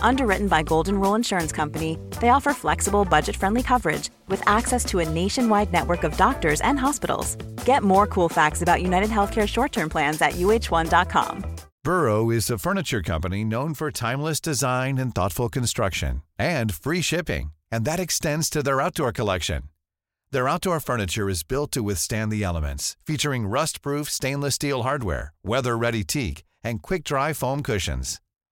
Underwritten by Golden Rule Insurance Company, they offer flexible, budget friendly coverage with access to a nationwide network of doctors and hospitals. Get more cool facts about United Healthcare short term plans at uh1.com. Burrow is a furniture company known for timeless design and thoughtful construction and free shipping, and that extends to their outdoor collection. Their outdoor furniture is built to withstand the elements, featuring rust-proof stainless steel hardware, weather-ready teak, and quick-dry foam cushions.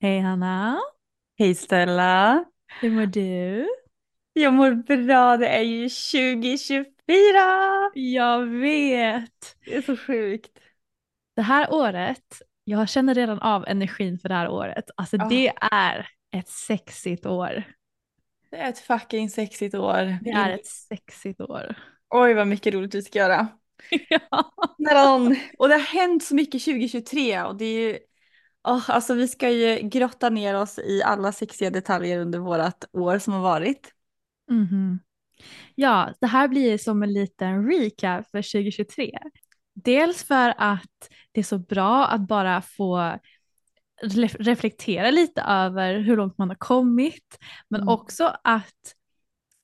Hej Hanna, Hej Stella! hur mår du? Jag mår bra, det är ju 2024! Jag vet! Det är så sjukt. Det här året, jag känner redan av energin för det här året. Alltså Ja. det är ett sexigt år. Det är ett fucking sexigt år. Det är ett sexigt år. Oj vad mycket roligt vi ska göra. ja. Och det har hänt så mycket 2023 och det är ju... Åh, alltså vi ska ju grotta ner oss i alla sexiga detaljer under vårat år som har varit. Mhm. Ja, det här blir som en liten recap för 2023. Dels för att det är så bra att bara få ref- reflektera lite över hur långt man har kommit, men Mm. också att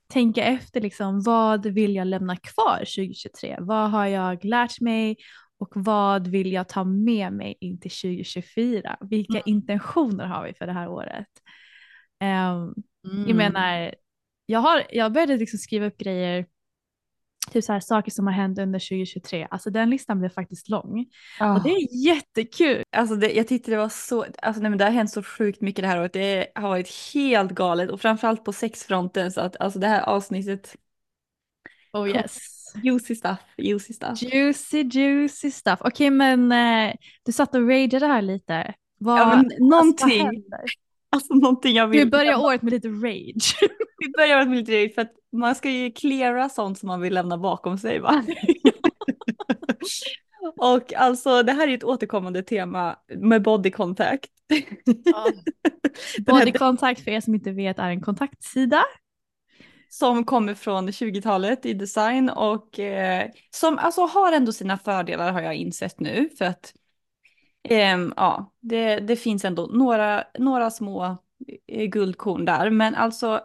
tänka efter liksom, vad vill jag lämna kvar 2023? Vad har jag lärt mig och vad vill jag ta med mig in till 2024? Vilka Mm. intentioner har vi för det här året? Ehm, Mm. jag menar, jag, har, jag började liksom skriva upp grejer, typ så här, saker som har hänt under 2023. Alltså den listan blev faktiskt lång. Ja. Och det är jättekul. Alltså det, jag tyckte det var så, alltså nej men det har hänt så sjukt mycket det här året. Det har varit helt galet och framförallt på sexfronten så att alltså det här avsnittet, Oh yes. juicy stuff, juicy stuff. Juicy juicy stuff. Okej men eh, du satt och rageade här lite. Vad, Ja men alltså, vad någonting, händer? alltså någonting jag vill. Du börjar året med lite rage. Vi börjar med lite rage för att man ska ju cleara sånt som man vill lämna bakom sig va. Och alltså det här är ett återkommande tema med body contact. Här Body contact för er som inte vet är en kontaktsida. Som kommer från 20-talet i design och eh, som alltså har ändå sina fördelar har jag insett nu för att ehm, ja, det, det finns ändå några, några små eh, guldkorn där men alltså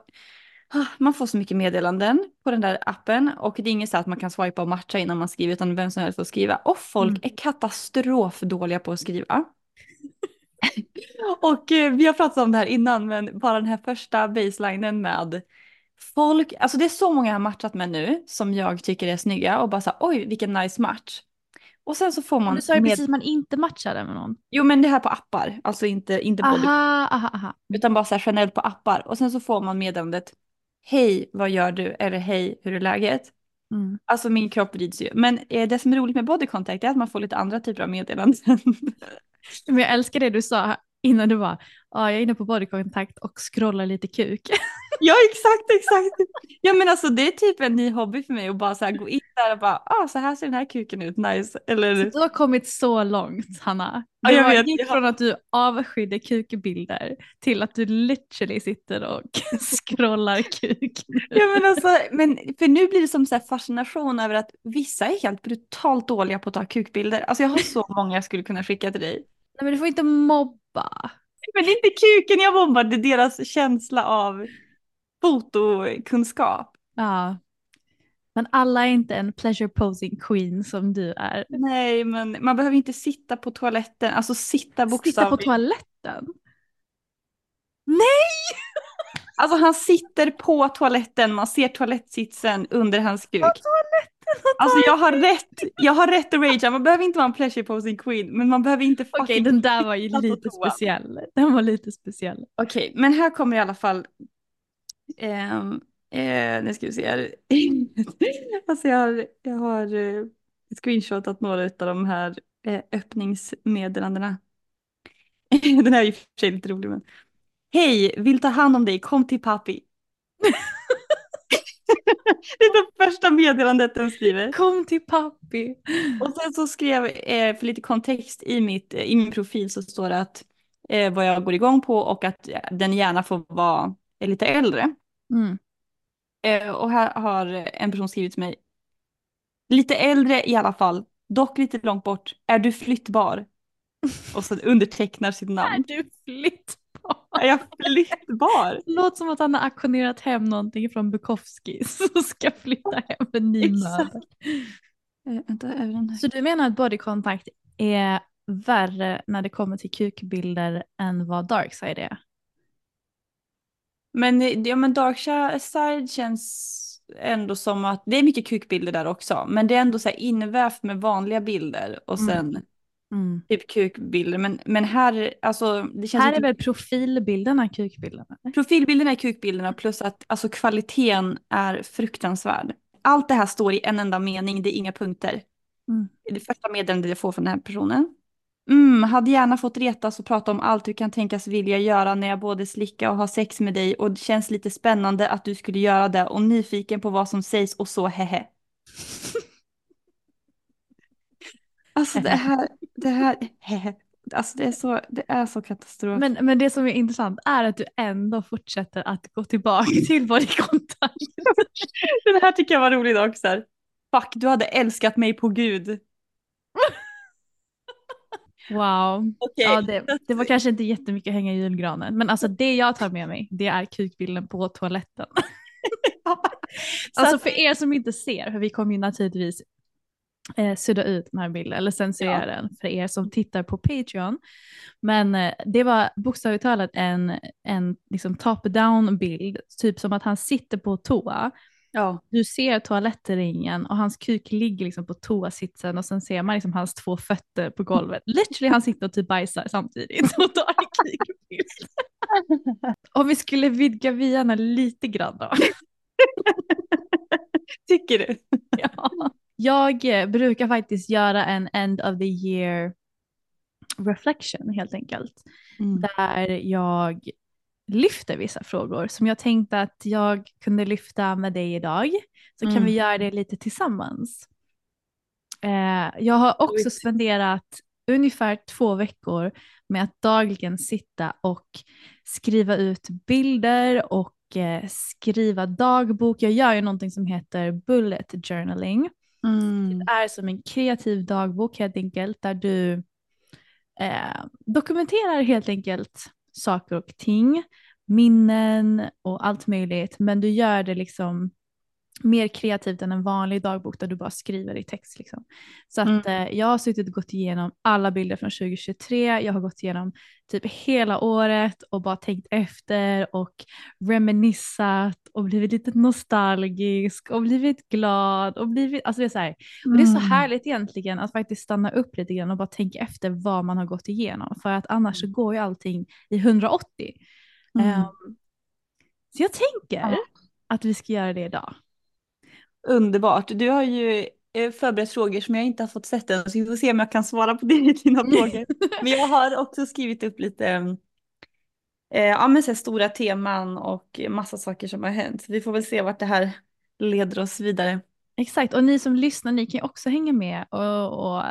ah, man får så mycket meddelanden på den där appen och det är inget så att man kan swipa och matcha innan man skriver utan vem som helst får skriva och folk Mm. är katastrofdåliga på att skriva. och eh, vi har pratat om det här innan men bara den här första baselinen med Folk, alltså det är så många jag har matchat med nu som jag tycker är snygga och bara så här, oj vilken nice match. Och sen så får man... Du sa ju med- precis att man inte matchade med någon. Jo men det här på appar, alltså inte, inte body, Aha, aha, aha. utan bara så här generellt på appar. Och sen så får man meddelandet, hej vad gör du? Eller hej hur är läget? Mm. Alltså min kropp vrids ju. Men eh, det som är roligt med body contact är att man får lite andra typer av meddelanden. Men jag älskar det du sa innan du var, ja jag är inne på bodykontakt och scrollar lite kuk. Ja exakt, exakt. Ja men alltså det är typ en ny hobby för mig att bara så här gå in där och bara, ah så här ser den här kuken ut, nice. Eller... Så du har kommit så långt Hanna. Ja, Du jag har- vet, gick jag- från att du avskydde kukbilder till att du literally sitter och scrollar kuk. nu. Ja men alltså, men för nu blir det som så fascination över att vissa är helt brutalt dåliga på att ta kukbilder. Alltså jag har så många jag skulle kunna skicka till dig. Nej men du får inte mobba. Men det är inte kuken jag bombar, det är deras känsla av fotokunskap. Ja. Men alla är inte en pleasure posing queen som du är. Nej men man behöver inte sitta på toaletten, alltså sitta bokstavligt. Sitta på toaletten. Alltså han sitter på toaletten, man ser toalettsitsen under hans kuk. Alltså jag har rätt, jag har rätt att ragea, man behöver inte vara en pleasure posing queen, men man behöver inte fucking... Okej den där var ju lite speciell. Den var lite speciell. Okej, men här kommer i alla fall... ehm, eh, nu ska vi se här. alltså jag har, jag har eh, screenshotat några av de här eh, öppningsmeddelandena. Den här är och för sig lite rolig men. Hej, vill ta hand om dig, kom till pappi. det är det första meddelandet den skriver. Kom till pappi. Och sen så skrev, eh, för lite kontext i, mitt, i min profil så står det att eh, vad jag går igång på och att eh, den gärna får vara eh, lite äldre. Mm. Eh, och här har en person skrivit till mig. Lite äldre i alla fall, dock lite långt bort. Är du flyttbar? Och så undertecknar sitt Är namn. du flyttbar? Är jag flyttbar? Låter som att han har auktionerat hem någonting från Bukowskis och ska flytta hem en ny möbel. Eh? Så du menar att body contact är värre när det kommer till kukbilder än vad dark side är? Men, ja, men Dark Side känns ändå som att det är mycket kukbilder där också. Men det är ändå så här invävt med vanliga bilder och Mm. Sen typ kukbilder. Men, men här, alltså det känns Här är väl profilbilderna kukbilderna? Profilbilderna är kukbilderna plus att alltså, kvaliteten är fruktansvärd. Allt det här står i en enda mening, det är inga punkter. Mm. Det första meddelandet jag får från den här personen. Mm, hade gärna fått retas och prata om allt du kan tänkas vilja göra när jag både slicka och ha sex med dig och det känns lite spännande att du skulle göra det och nyfiken på vad som sägs och så hehe. Alltså det här, det här. Alltså det är så, det är så katastrof. Men, men det som är intressant är att du ändå fortsätter att gå tillbaka till body contact. Den här tycker jag var rolig också. Fuck, du hade älskat mig på gud. Wow. Okej. Ja, det, det var kanske inte jättemycket att hänga i julgranen. Men alltså det jag tar med mig det är kukbilden på toaletten. Så Alltså för er som inte ser, för vi kommer ju naturligtvis eh, sudda ut den här bilden eller censurera Ja. den för er som tittar på Patreon. Men eh, det var bokstavligt talat en, en liksom top-down bild, typ som att han sitter på toa. ja. Du ser toalettringen och hans kuk ligger liksom på toasitsen och sen ser man liksom hans två fötter på golvet. Literally han sitter och typ bajsar samtidigt och tar en kukbild. Om vi skulle vidga vyerna lite grann då. Tycker du? Ja. Jag eh, brukar faktiskt göra en end of the year reflection helt enkelt. Mm. Där jag lyfter vissa frågor som jag tänkte att jag kunde lyfta med dig idag. Så kan Mm. vi göra det lite tillsammans. Eh, jag har också spenderat ungefär två veckor med att dagligen sitta och skriva ut bilder och eh, skriva dagbok. Jag gör ju någonting som heter bullet journaling. Mm. Det är som en kreativ dagbok helt enkelt där du eh, dokumenterar helt enkelt saker och ting, minnen och allt möjligt. Men du gör det liksom mer kreativt än en vanlig dagbok där du bara skriver i text. Liksom. Så att eh, jag har suttit och gått igenom alla bilder från 2023. Jag har gått igenom typ hela året och bara tänkt efter och reminissat och blivit lite nostalgisk och blivit glad och blivit, alltså det är så här, och det är så Mm. härligt egentligen att faktiskt stanna upp lite grann och bara tänka efter vad man har gått igenom. För att annars så går ju allting i 180. Mm. Ehm, så jag tänker Ja. att vi ska göra det idag. Underbart. Du har ju eh, förberett frågor som jag inte har fått sett än, så vi får se om jag kan svara på dina frågor. Men jag har också skrivit upp lite, eh, ja, men så stora teman och massa saker som har hänt. Vi får väl se vart det här leder oss vidare. Exakt, och ni som lyssnar, ni kan ju också hänga med och, och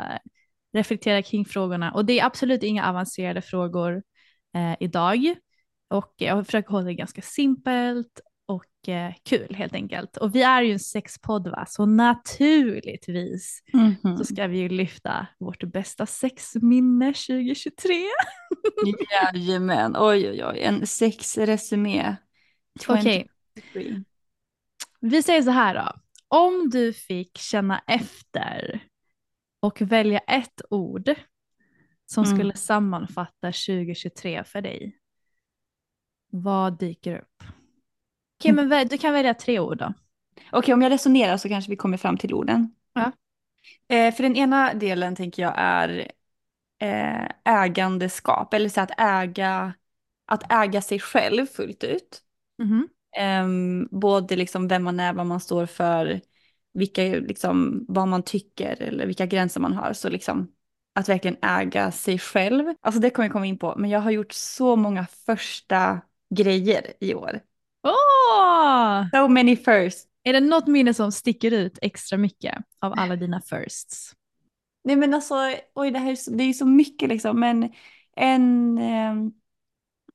reflektera kring frågorna. Och det är absolut inga avancerade frågor eh, idag. Och jag försöker hålla det ganska simpelt och eh, kul helt enkelt. Och vi är ju en sexpodd va, så naturligtvis Mhm. så ska vi ju lyfta vårt bästa sexminne 2023. Jajamän, oj oj oj, en sexresumé. Okej, 23. vi säger så här då. Om du fick känna efter och välja ett ord som Mm. skulle sammanfatta 2023 för dig. Vad dyker upp? Okej, men väl- du kan välja tre ord då. Okej, om jag resonerar så kanske vi kommer fram till orden. Ja. Eh, för den ena delen tänker jag är eh, ägandeskap, eller så att äga, att äga sig själv fullt ut. Mhm. Ehm, både liksom vem man är, vad man står för, vilka, liksom, vad man tycker eller vilka gränser man har. Så liksom att verkligen äga sig själv. Alltså det kommer jag komma in på, men jag har gjort så många första grejer i år. Åh! So many first. Är det något minne som sticker ut extra mycket av alla dina firsts? Nej men alltså, oj det här är så, det är så mycket liksom, men en... ehm,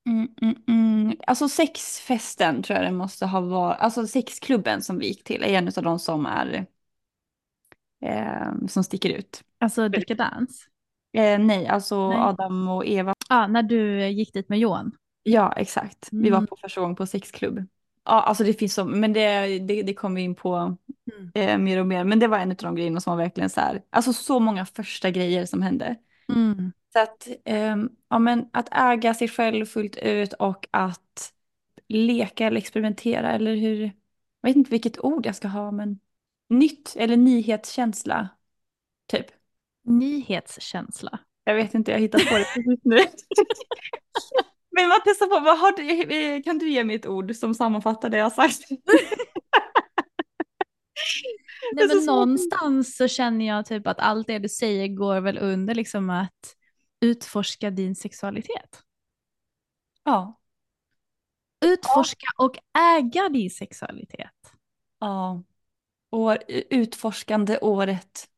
mm, mm, mm, alltså sexfesten tror jag det måste ha varit, alltså sexklubben som vi gick till är en av de som är... ehm, som sticker ut. Alltså dekadans? Eh, nej, alltså Nej. Adam och Eva. Ja, när du gick dit med Johan. Ja, exakt. Vi var Mm. på första gången på sexklubb. Ja, alltså det finns så, men det, det, det kommer vi in på Mm. eh, mer och mer. Men det var en av de grejerna som var verkligen så här, alltså så många första grejer som hände. Mm. Så att, ehm, ja, men att äga sig själv fullt ut och att leka eller experimentera eller hur, jag vet inte vilket ord jag ska ha men nytt eller nyhetskänsla, typ. Nyhetskänsla. Jag vet inte, jag hittar på det precis nu. men vad testar på, vad har du, kan du ge mig ett ord som sammanfattar det jag sagt? Nej, så men svårt. någonstans så känner jag typ att allt det du säger går väl under liksom att utforska din sexualitet. Ja. Utforska och äga din sexualitet. Ja. År, utforskande året.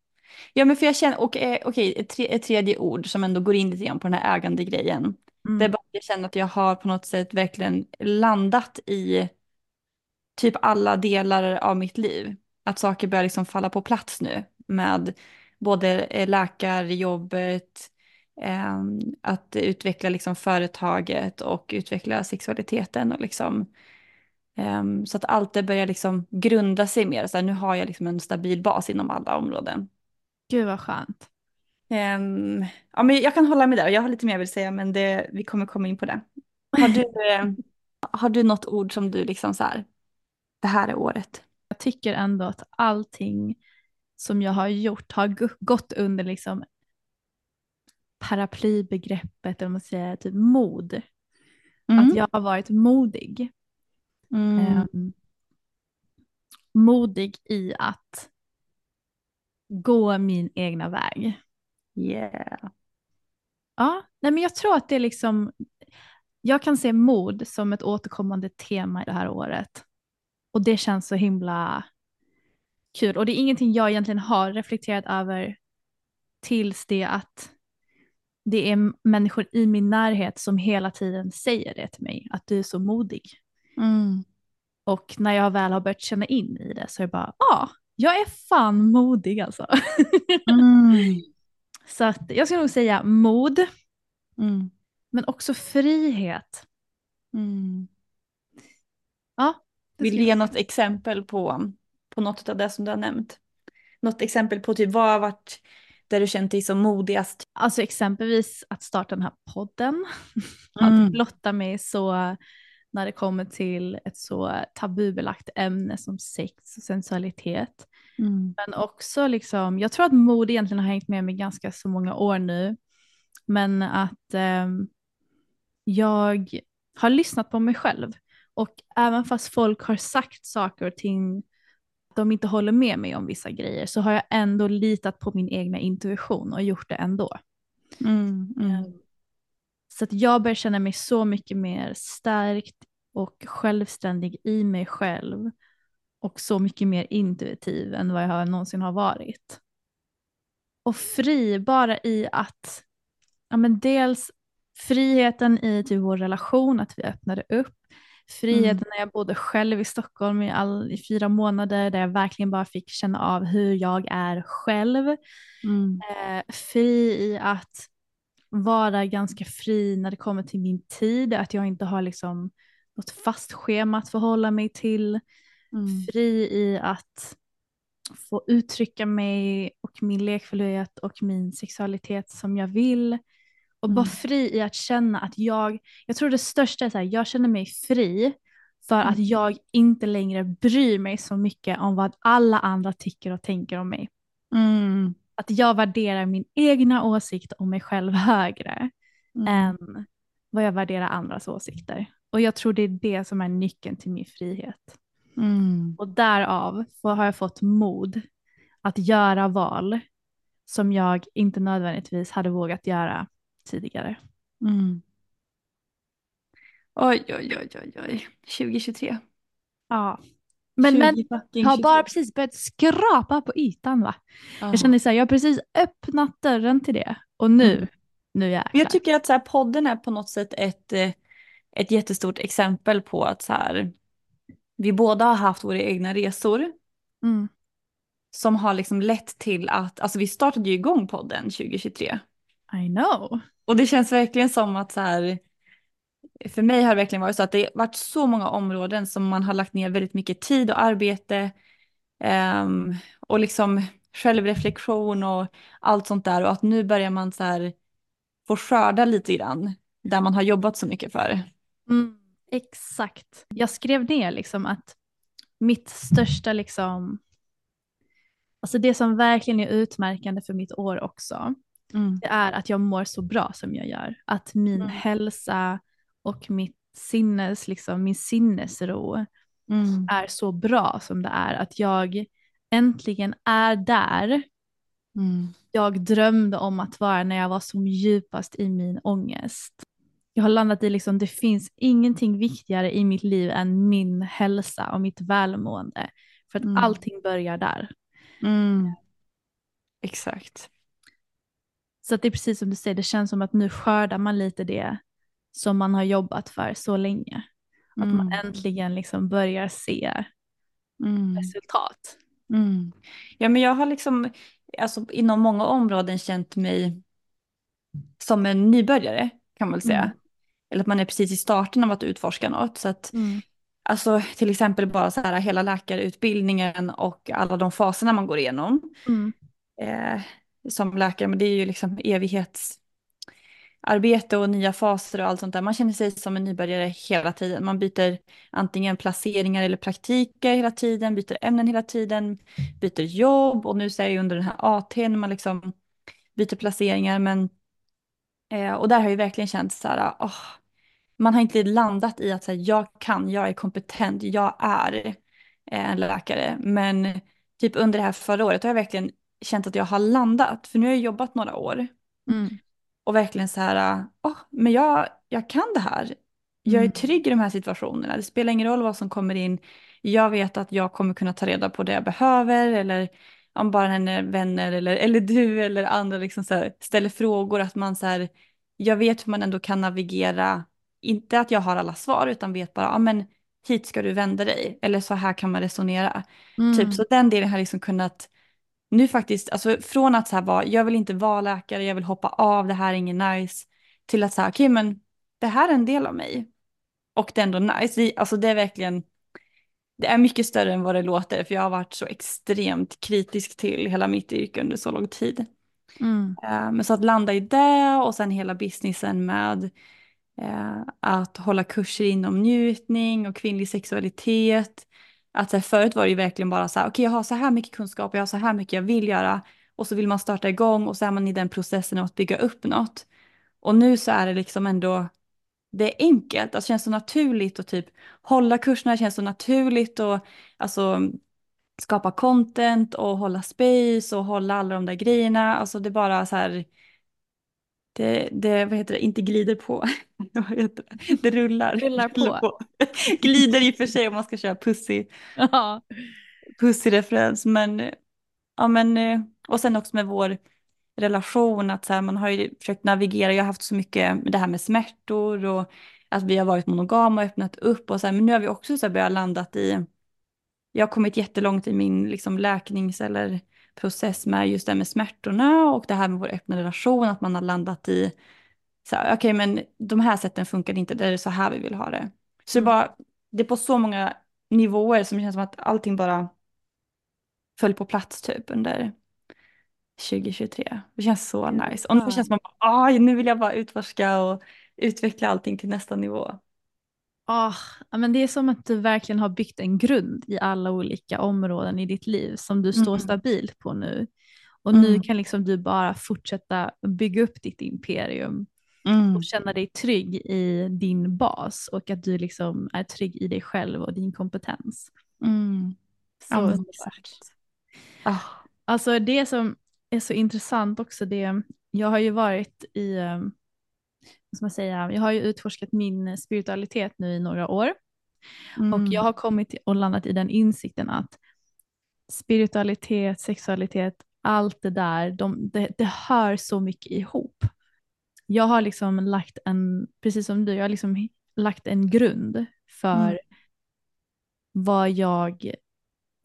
Ja men för jag känner, och, eh, okej, ett, tre, ett tredje ord som ändå går in lite grann på den här ägandegrejen. Mm. Det är bara jag känner att jag har på något sätt verkligen landat i typ alla delar av mitt liv. Att saker börjar liksom falla på plats nu med både eh, läkarjobbet, eh, att utveckla liksom företaget och utveckla sexualiteten och liksom Ehm, så att allt det börjar liksom grunda sig mer. Så här, nu har jag liksom en stabil bas inom alla områden. Gud vad skönt. Ehm, ja, men jag kan hålla med där. Jag har lite mer jag vill säga men det, vi kommer komma in på det. Har du, eh, har du något ord som du liksom så här, det här är året? Jag tycker ändå att allting som jag har gjort har gått under liksom paraplybegreppet, eller man säger, typ mod. Mm. Att jag har varit modig. Mm. Ehm, modig i att gå min egna väg. Yeah. Ja, nej men jag tror att det är liksom, jag kan se mod som ett återkommande tema i det här året. Och det känns så himla kul. Och det är ingenting jag egentligen har reflekterat över tills det att det är människor i min närhet som hela tiden säger det till mig, att du är så modig. Mm. Och när jag väl har börjat känna in i det så är det bara, ja, jag är fan modig alltså. Mm. Så att jag ska nog säga mod, Mm. men också frihet. Mm. Ja, Vill du ge något exempel på, på något av det som du har nämnt? Något exempel på typ vad har varit där du känt dig som modigast? Alltså exempelvis att starta den här podden. Mm. Att blotta mig så när det kommer till ett så tabubelagt ämne som sex och sensualitet. Mm. Men också liksom, jag tror att mod egentligen har hängt med mig ganska så många år nu. Men att ehm, jag har lyssnat på mig själv. Och även fast folk har sagt saker och ting, de inte håller med mig om vissa grejer, så har jag ändå litat på min egna intuition och gjort det ändå. Mm. Mm. Så att jag börjar känna mig så mycket mer stärkt och självständig i mig själv och så mycket mer intuitiv än vad jag någonsin har varit. Och fri bara i att, ja men dels friheten i typ vår relation, att vi öppnade upp, friheten mm. när jag bodde själv i Stockholm i, all, i fyra månader där jag verkligen bara fick känna av hur jag är själv. Mm. Eh, fri i att vara ganska fri när det kommer till min tid, att jag inte har liksom något fast schema att förhålla mig till. Mm. Fri i att få uttrycka mig och min lekfullhet och min sexualitet som jag vill. Och mm. bara fri i att känna att jag, jag tror det största är att jag känner mig fri för mm. att jag inte längre bryr mig så mycket om vad alla andra tycker och tänker om mig. Mm. Att jag värderar min egna åsikt om mig själv högre mm. än vad jag värderar andras åsikter. Och jag tror det är det som är nyckeln till min frihet. Mm. Och därav har jag fått mod att göra val som jag inte nödvändigtvis hade vågat göra tidigare. Mm. Oj, oj, oj, oj, oj. 2023. Ja. Men, men har bara precis börjat skrapa på ytan va? Ja. Jag känner så här, jag har precis öppnat dörren till det och nu, mm. nu jäklar. Jag tycker att så här, podden är på något sätt ett, eh, ett jättestort exempel på att så här, vi båda har haft våra egna resor. Mm. Som har liksom lett till att, alltså vi startade ju igång podden 2023. I know. Och det känns verkligen som att så här, för mig har det verkligen varit så att det har varit så många områden som man har lagt ner väldigt mycket tid och arbete. Um, och liksom självreflektion och allt sånt där. Och att nu börjar man så här få skörda lite grann där man har jobbat så mycket för. Mm, exakt. Jag skrev ner liksom att mitt största liksom, alltså det som verkligen är utmärkande för mitt år också, mm. det är att jag mår så bra som jag gör. Att min mm. hälsa och mitt sinnes, liksom, min sinnesro mm. är så bra som det är. Att jag äntligen är där mm. jag drömde om att vara när jag var som djupast i min ångest. Jag har landat i liksom, det finns ingenting viktigare i mitt liv än min hälsa och mitt välmående. För att mm. allting börjar där. Mm. Exakt. Så att det är precis som du säger, det känns som att nu skördar man lite det som man har jobbat för så länge. Mm. Att man mm. äntligen liksom börjar se mm. resultat. Mm. Ja men jag har liksom alltså, inom många områden känt mig som en nybörjare kan man väl säga. Mm. Eller att man är precis i starten av att utforska något. Så att, mm. Alltså till exempel bara så här hela läkarutbildningen och alla de faserna man går igenom. Eh, som läkare, men det är ju liksom evighets arbete och nya faser och allt sånt där. Man känner sig som en nybörjare hela tiden. Man byter antingen placeringar eller praktiker hela tiden, byter ämnen hela tiden, byter jobb och nu så är jag under den här AT när man liksom byter placeringar. Men, eh, och där har jag verkligen känt så här, oh, man har inte landat i att så här, jag kan, jag är kompetent, jag är eh, en läkare. Men typ under det här förra året har jag verkligen känt att jag har landat, för nu har jag jobbat några år. Mm och verkligen så här, oh, men jag, jag kan det här. Jag är mm. trygg i de här situationerna. Det spelar ingen roll vad som kommer in. Jag vet att jag kommer kunna ta reda på det jag behöver eller om bara hennes vänner eller, eller du eller andra liksom så här, ställer frågor. Att man så här, jag vet hur man ändå kan navigera. Inte att jag har alla svar utan vet bara, ja men hit ska du vända dig. Eller så här kan man resonera. Mm. Typ så den delen har liksom kunnat nu faktiskt, alltså från att så här vara, jag vill inte vara läkare, jag vill hoppa av, det här är inget nice, till att säga, okej okay, men det här är en del av mig. Och det är ändå nice, alltså det är verkligen, det är mycket större än vad det låter, för jag har varit så extremt kritisk till hela mitt yrke under så lång tid. Mm. Eh, men så att landa i det och sen hela businessen med eh, att hålla kurser inom njutning och kvinnlig sexualitet, att så här, förut var det ju verkligen bara så här, okej okay, jag har så här mycket kunskap, jag har så här mycket jag vill göra. Och så vill man starta igång och så är man i den processen av att bygga upp något. Och nu så är det liksom ändå, det är enkelt, alltså, det känns så naturligt att typ hålla kurserna, känns så naturligt och alltså skapa content och hålla space och hålla alla de där grejerna. Alltså det är bara så här, det, det, vad heter det, inte glider på. vad heter det? det rullar. Rullar på. glider i och för sig om man ska köra pussy, Ja. pussy-referens. Men, ja, men, och sen också med vår relation, att så här, man har ju försökt navigera, jag har haft så mycket med det här med smärtor och att vi har varit monogama och öppnat upp och så här, men nu har vi också så här börjat landat i, jag har kommit jättelångt i min liksom läknings eller process med just det här med smärtorna och det här med vår öppna relation, att man har landat i, så okej okay, men de här sätten funkar inte, det är så här vi vill ha det. Så Mm. det, bara, det är på så många nivåer som känns som att allting bara föll på plats typ under 2023. Det känns så nice. Och nu ja. känns att "Aj, nu vill jag bara utforska och utveckla allting till nästa nivå. Ja, men det är som att du verkligen har byggt en grund i alla olika områden i ditt liv som du står Mm. stabilt på nu. Och nu Mm. kan liksom du bara fortsätta bygga upp ditt imperium Mm. och känna dig trygg i din bas och att du liksom är trygg i dig själv och din kompetens. Mm. Så Ja, exakt. Ah. Alltså det som är så intressant också, det, jag har ju varit i, eh, vad ska man säga, jag har ju utforskat min spiritualitet nu i några år och Mm. jag har kommit och landat i den insikten att spiritualitet, sexualitet, allt det där, de, det, det hör så mycket ihop. Jag har liksom lagt en, precis som du, jag har liksom lagt en grund för Mm. vad jag,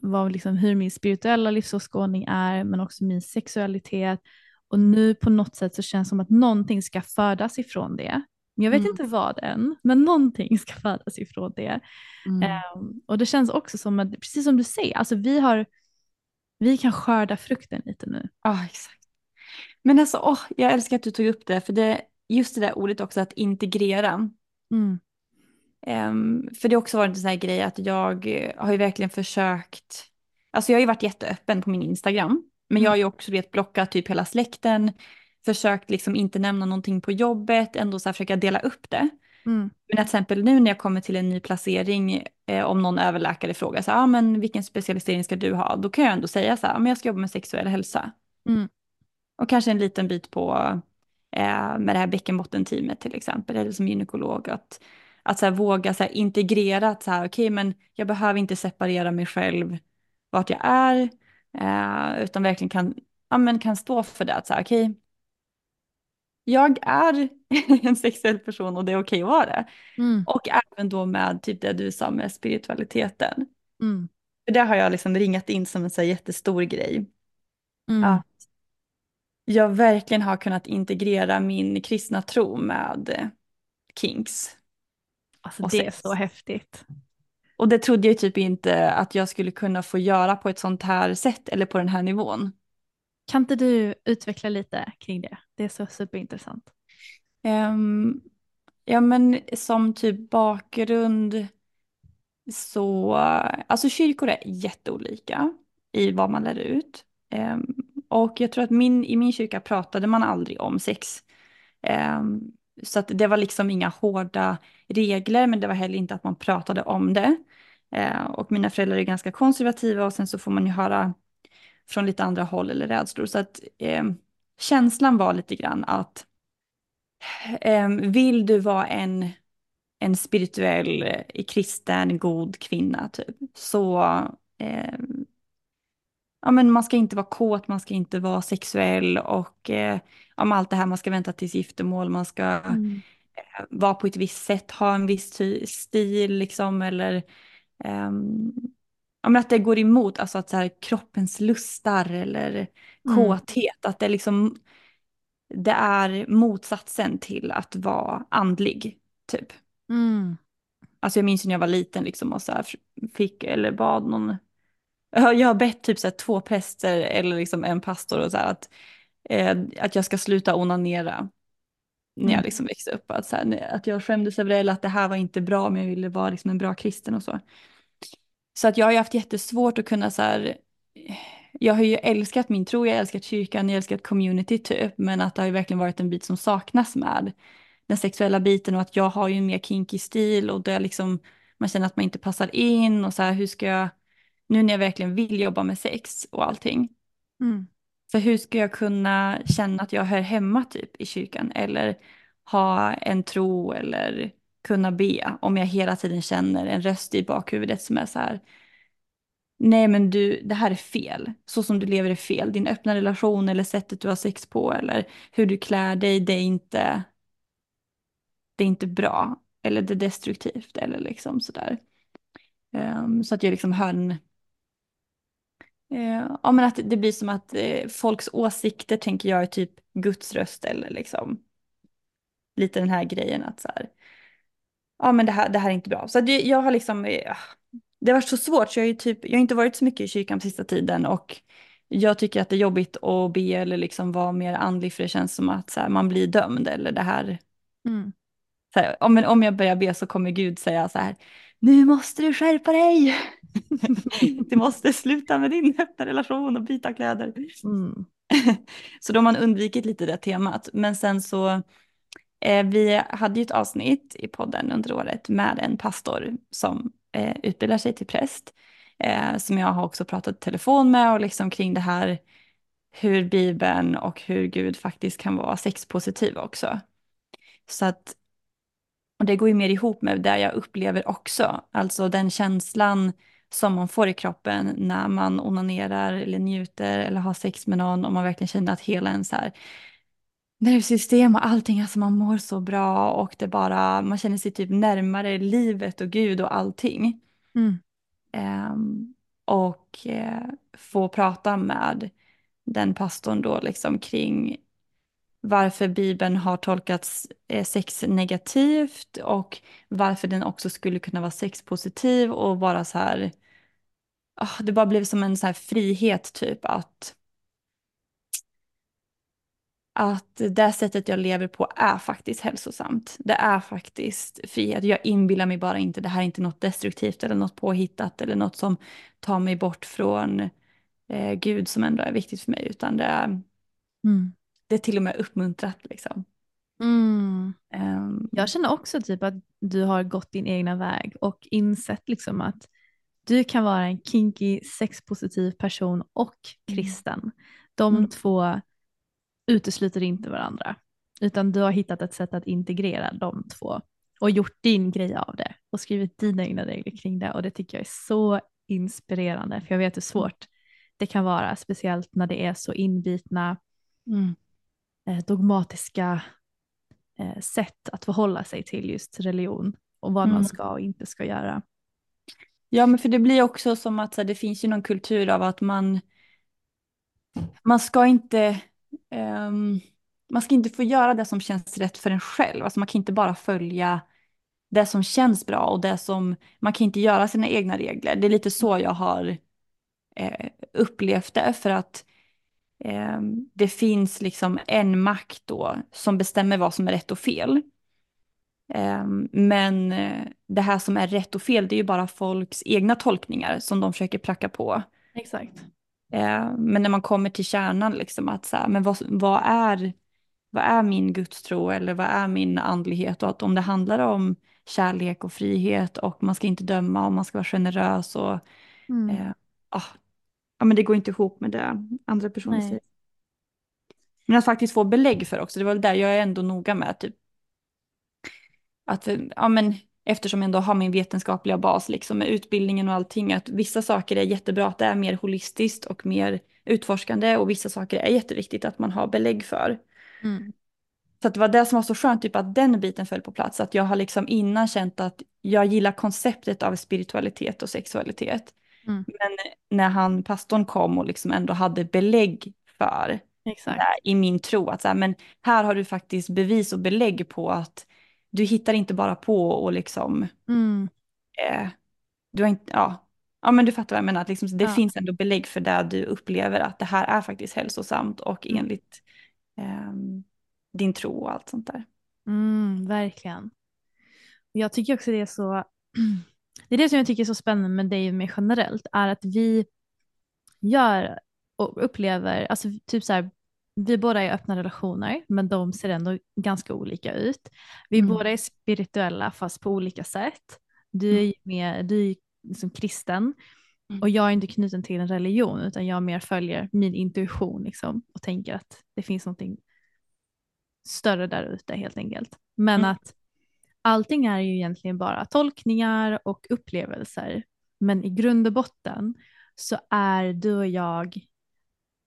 vad liksom, hur min spirituella livsåskådning är, men också min sexualitet. Och nu på något sätt så känns det som att någonting ska födas ifrån det. Men jag vet Mm. inte vad än, men någonting ska födas ifrån det. Mm. Ehm, och det känns också som att, precis som du säger, alltså vi, har, vi kan skörda frukten lite nu. Ja, exakt. Men alltså, åh, jag älskar att du tog upp det, för det, just det där ordet också, att integrera. Mm. Ehm, för det har också varit en sån här grej att jag eh, har ju verkligen försökt, alltså jag har ju varit jätteöppen på min Instagram, men jag har ju också vet, blockat typ hela släkten, försökt liksom inte nämna någonting på jobbet, ändå så här försöka dela upp det. Mm. Men till exempel nu när jag kommer till en ny placering, eh, om någon överläkare frågar så här, ah, men vilken specialisering ska du ha? Då kan jag ändå säga så här, ah, men jag ska jobba med sexuell hälsa. Mm. Och kanske en liten bit på eh, med det här bäckenbottenteamet till exempel, eller som gynekolog, att, att så här, våga så här, integrera att så här, okej, men jag behöver inte separera mig själv vart jag är, eh, utan verkligen kan, ja, men kan stå för det, att så här, okej, jag är en sexuell person och det är okej att vara det. Mm. Och även då med typ det du sa med spiritualiteten. Mm. För det har jag liksom ringat in som en så jättestor grej. Mm. Att jag verkligen har kunnat integrera min kristna tro med kinks. Alltså det är så häftigt. Och det trodde jag typ inte att jag skulle kunna få göra på ett sånt här sätt eller på den här nivån. Kan inte du utveckla lite kring det? Det är så superintressant. Ehm, ja men som typ bakgrund så, alltså kyrkor är jätteolika i vad man lär ut. Ehm, och jag tror att min, i min kyrka pratade man aldrig om sex. Ehm, så att det var liksom inga hårda regler men det var heller inte att man pratade om det. Eh, och mina föräldrar är ganska konservativa och sen så får man ju höra från lite andra håll eller rädslor. Så att eh, känslan var lite grann att eh, vill du vara en, en spirituell, eh, kristen, god kvinna typ, så eh, ja, men man ska inte vara kåt, man ska inte vara sexuell och eh, men allt det här, man ska vänta tills giftermål, man ska Mm. eh, vara på ett visst sätt, ha en viss stil liksom, eller ehm, ja, att det går emot, alltså att så här, kroppens lustar eller Mm. kåthet, att det liksom, det är motsatsen till att vara andlig, typ. Mm. Alltså jag minns när jag var liten liksom och så här fick eller bad någon. Jag har bett typ så här två präster eller liksom en pastor och så här att, eh, att jag ska sluta onanera. När jag Mm. liksom växte upp. Att, så här, att jag skämdes över det eller att det här var inte bra men jag ville vara liksom en bra kristen och så. Så att jag har ju haft jättesvårt att kunna så här. Jag har ju älskat min tro, jag har älskat kyrkan, jag har älskat community typ. Men att det har ju verkligen varit en bit som saknas med den sexuella biten och att jag har ju en mer kinky stil och det är liksom, man känner att man inte passar in och så här hur ska jag, nu när jag verkligen vill jobba med sex och allting, Mm. För hur ska jag kunna känna att jag hör hemma typ i kyrkan eller ha en tro eller kunna be om jag hela tiden känner en röst i bakhuvudet som är så här. Nej men du, det här är fel. Så som du lever är fel. Din öppna relation eller sättet du har sex på eller hur du klär dig, det är inte, det är inte bra. Eller det är destruktivt eller liksom sådär. Um, så att jag liksom hör en ja, men att det blir som att eh, folks åsikter tänker jag är typ Guds röst eller liksom lite den här grejen att så här, ja men det här, det här är inte bra. Så det, jag har liksom, eh, det har varit så svårt så jag, är typ, jag har inte varit så mycket i kyrkan på sista tiden och jag tycker att det är jobbigt att be eller liksom vara mer andlig för det känns som att så här, man blir dömd eller det här. Mm. Så här, om, om jag börjar be så kommer Gud säga så här, nu måste du skärpa dig. du måste sluta med din öppna relation och byta kläder. Mm. så då har man undvikit lite det temat. Men sen så, eh, vi hade ju ett avsnitt i podden under året med en pastor som eh, utbildar sig till präst. Eh, som jag har också pratat telefon med och liksom kring det här hur Bibeln och hur Gud faktiskt kan vara sexpositiv också. Så att och det går ju mer ihop med det jag upplever också, alltså den känslan som man får i kroppen när man onanerar eller njuter eller har sex med någon och man verkligen känner att hela ens här nervsystem och allting, alltså man mår så bra och det bara, man känner sig typ närmare livet och Gud och allting. Mm. Um, och uh, få prata med den pastorn då liksom kring varför Bibeln har tolkats eh, sex negativt och varför den också skulle kunna vara sexpositiv och vara så här, oh, det bara blev som en så här frihet typ att att det sättet jag lever på är faktiskt hälsosamt. Det är faktiskt frihet. Jag inbillar mig bara inte, det här är inte något destruktivt eller något påhittat eller något som tar mig bort från eh, Gud som ändå är viktigt för mig, utan det är, mm det är till och med uppmuntrat liksom. Mm. Um, jag känner också typ att du har gått din egna väg och insett liksom att du kan vara en kinky sexpositiv person och mm. kristen. De mm. två utesluter inte varandra utan du har hittat ett sätt att integrera de två och gjort din grej av det och skrivit dina egna regler kring det och det tycker jag är så inspirerande för jag vet hur svårt det kan vara speciellt när det är så inbitna mm. Eh, dogmatiska eh, sätt att förhålla sig till just religion och vad mm. man ska och inte ska göra. Ja, men för det blir också som att så här, det finns ju någon kultur av att man, man ska inte um, man ska inte få göra det som känns rätt för en själv. Alltså man kan inte bara följa det som känns bra och det som, man kan inte göra sina egna regler. Det är lite så jag har eh, upplevt det för att eh, det finns liksom en makt då som bestämmer vad som är rätt och fel. Ehm, men eh, det här som är rätt och fel, det är ju bara folks egna tolkningar som de försöker pracka på. Exakt. Ehm, men när man kommer till kärnan, liksom att så här, men vad, vad, är, vad är min gudstro eller vad är min andlighet? Och att om det handlar om kärlek och frihet och man ska inte döma och man ska vara generös och mm. eh, ah, ja, men det går inte ihop med det andra personer säger. Men att faktiskt få belägg för också, det var väl där jag är ändå noga med. Typ, att, ja, men, eftersom jag ändå har min vetenskapliga bas liksom, med utbildningen och allting, att vissa saker är jättebra att det är mer holistiskt och mer utforskande och vissa saker är jätteviktigt att man har belägg för. Mm. Så det var det som var så skönt, typ att den biten föll på plats. Att jag har liksom innan känt att jag gillar konceptet av spiritualitet och sexualitet. Mm. Men när han, pastorn kom och liksom ändå hade belägg för. Det, i min tro att så här, men här har du faktiskt bevis och belägg på att du hittar inte bara på och liksom mm. eh, du har inte, ja, ja men du fattar vad jag menar, att liksom, det ja. finns ändå belägg för det du upplever att det här är faktiskt hälsosamt och mm. enligt eh, din tro och allt sånt där. Mm, verkligen. Jag tycker också det är så det är det som jag tycker är så spännande med dig mig generellt, är att vi gör och upplever, alltså typ så här, vi båda är öppna relationer, men de ser ändå ganska olika ut. Vi mm. båda är spirituella fast på olika sätt. Du är mm. mer, du är liksom kristen Mm. Och jag är inte knuten till en religion utan jag mer följer min intuition liksom, och tänker att det finns någonting större där ute helt enkelt. Men Mm. att allting är ju egentligen bara tolkningar och upplevelser. Men i grund och botten så är du och jag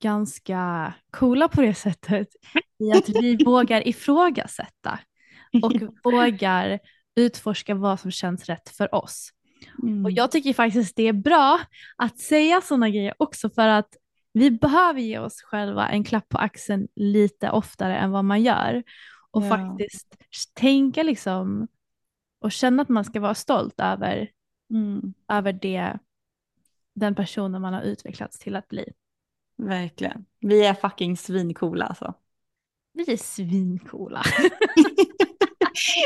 ganska coola på det sättet i att vi vågar ifrågasätta och vågar utforska vad som känns rätt för oss. Mm. Och jag tycker faktiskt det är bra att säga sådana grejer också för att vi behöver ge oss själva en klapp på axeln lite oftare än vad man gör. Och Ja. faktiskt tänka liksom och känna att man ska vara stolt över, Mm. över det, den personen man har utvecklats till att bli. Verkligen. Vi är fucking svincoola alltså. Vi är svincoola.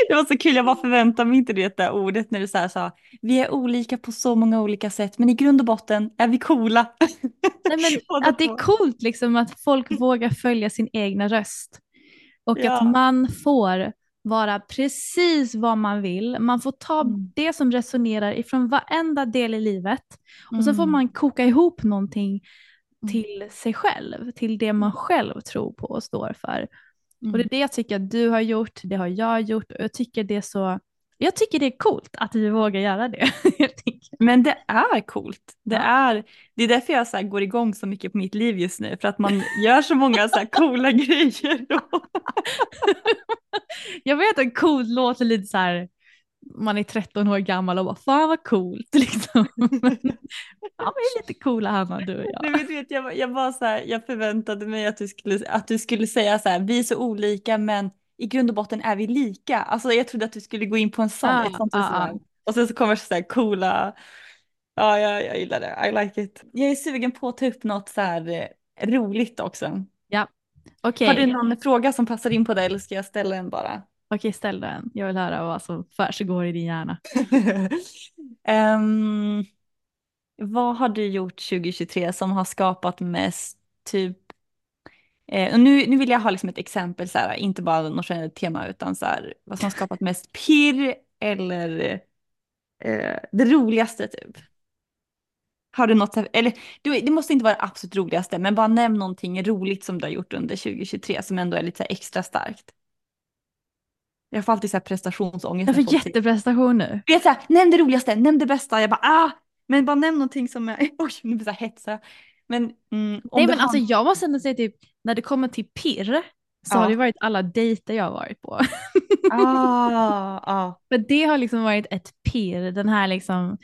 Det var så kul, jag bara förväntade mig inte det där ordet när du så här sa vi är olika på så många olika sätt men i grund och botten är vi coola. Nej, men att det är coolt liksom att folk vågar följa sin egna röst. Och Ja. att man får vara precis vad man vill. Man får ta Mm. det som resonerar ifrån varenda del i livet. Och så får Mm. man koka ihop någonting Mm. Till sig själv. Till det man själv tror på och står för. Mm. Och det är det jag tycker att du har gjort, det har jag gjort. Och jag tycker det är så jag tycker det är coolt att vi vågar göra det. Men det är coolt. Det, Ja. är, det är därför jag så här går igång så mycket på mitt liv just nu. För att man gör så många så här coola grejer. Då. jag vet att coolt låter lite så här, man är 13 år gammal och bara fan vad coolt liksom. Men, ja, vi är lite coola Hanna du och jag. Du vet, vet, jag, jag, var så här, jag förväntade mig att du, skulle, att du skulle säga så här, vi är så olika men i grund och botten är vi lika. Alltså jag trodde att du skulle gå in på en sån, Ah, ett sånt ah, resonemang. Och sen så kommer så här coola, ja jag, jag gillar det, I like it. Jag är sugen på att ta upp något så här eh, roligt också. Okej, Har du någon fråga som passar in på det eller ska jag ställa en bara? Okej, ställ den. Jag vill höra vad som försiggår i din hjärna. um, vad har du gjort 2023 som har skapat mest typ eh, och nu, nu vill jag ha liksom ett exempel, så här, inte bara något generellt tema utan så här, vad som har skapat mest pirr eller eh, det roligaste typ. Har du något, eller du, det måste inte vara det absolut roligaste, men bara nämn någonting roligt som du har gjort under 2023 som ändå är lite så här extra starkt. Jag får alltid så här prestationsångest. Jag får jätteprestation nu. du vet såhär, nämn det roligaste, nämn det bästa. Jag bara ah, men bara nämn någonting som är, oj nu blir jag så här hetsad. Men mm, Nej men alltså hand- jag måste ändå säga typ, när det kommer till pirr så Ja. har det varit alla dejter jag har varit på. ah, ah. För det har liksom varit ett pirr, den här liksom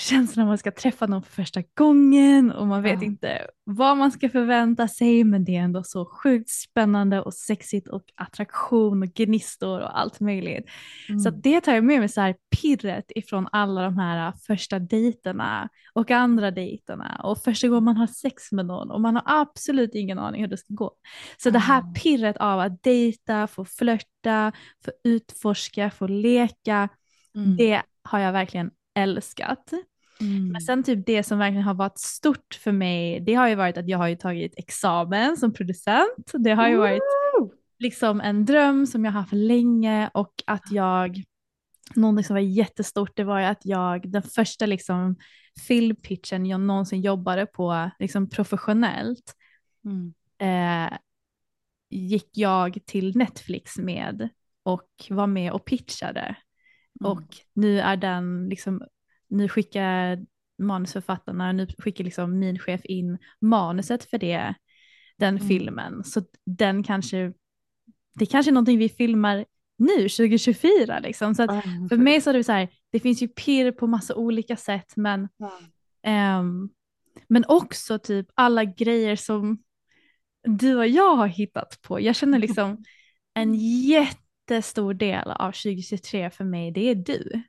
känslan när man ska träffa någon för första gången och man vet Ja. inte vad man ska förvänta sig men det är ändå så sjukt spännande och sexigt och attraktion och gnistor och allt möjligt. Så att det tar jag med mig så här pirret ifrån alla de här första dejterna och andra dejterna och första gången man har sex med någon och man har absolut ingen aning hur det ska gå. Så det här pirret av att dejta, få flörta, få utforska, få leka, Mm. det har jag verkligen älskat. Mm. Men sen typ det som verkligen har varit stort för mig, det har ju varit att jag har ju tagit examen som producent. Det har ju varit Woo! liksom en dröm som jag haft länge och att jag, någonting som var jättestort det var ju att jag, den första liksom filmpitchen jag någonsin jobbade på liksom professionellt Mm. eh, gick jag till Netflix med och var med och pitchade. Mm. Och nu är den liksom, nu skickar manusförfattarna, nu skickar liksom min chef in manuset för det, den Mm. filmen. Så den kanske, det kanske är någonting vi filmar nu 2024 liksom. Så Ah, för mig så är det så här, det finns ju pirr på massa olika sätt men, Ja. ehm, men också typ alla grejer som du och jag har hittat på. Jag känner liksom en jättestor del av 2023 för mig, det är du.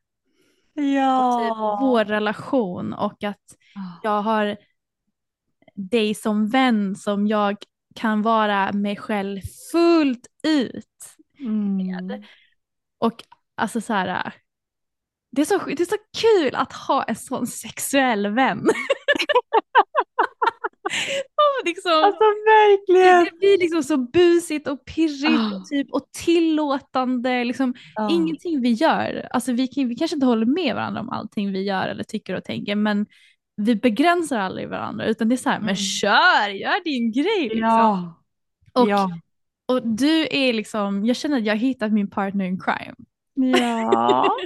Och Ja. typ vår relation och att Ah. jag har dig som vän som jag kan vara mig själv fullt ut. Mm. Och alltså så här, det är så, det är så kul att ha en sån sexuell vän. liksom, Alltså verkligen. det blir liksom så busigt och pirrigt Ah. och, typ, och tillåtande. Liksom, Ja. Ingenting vi gör, alltså vi, vi kanske inte håller med varandra om allting vi gör eller tycker och tänker men vi begränsar aldrig varandra utan det är så här, men Mm. kör, gör din grej liksom. Ja. Och, ja. och du är liksom, jag känner att jag har hittat min partner in crime. Ja.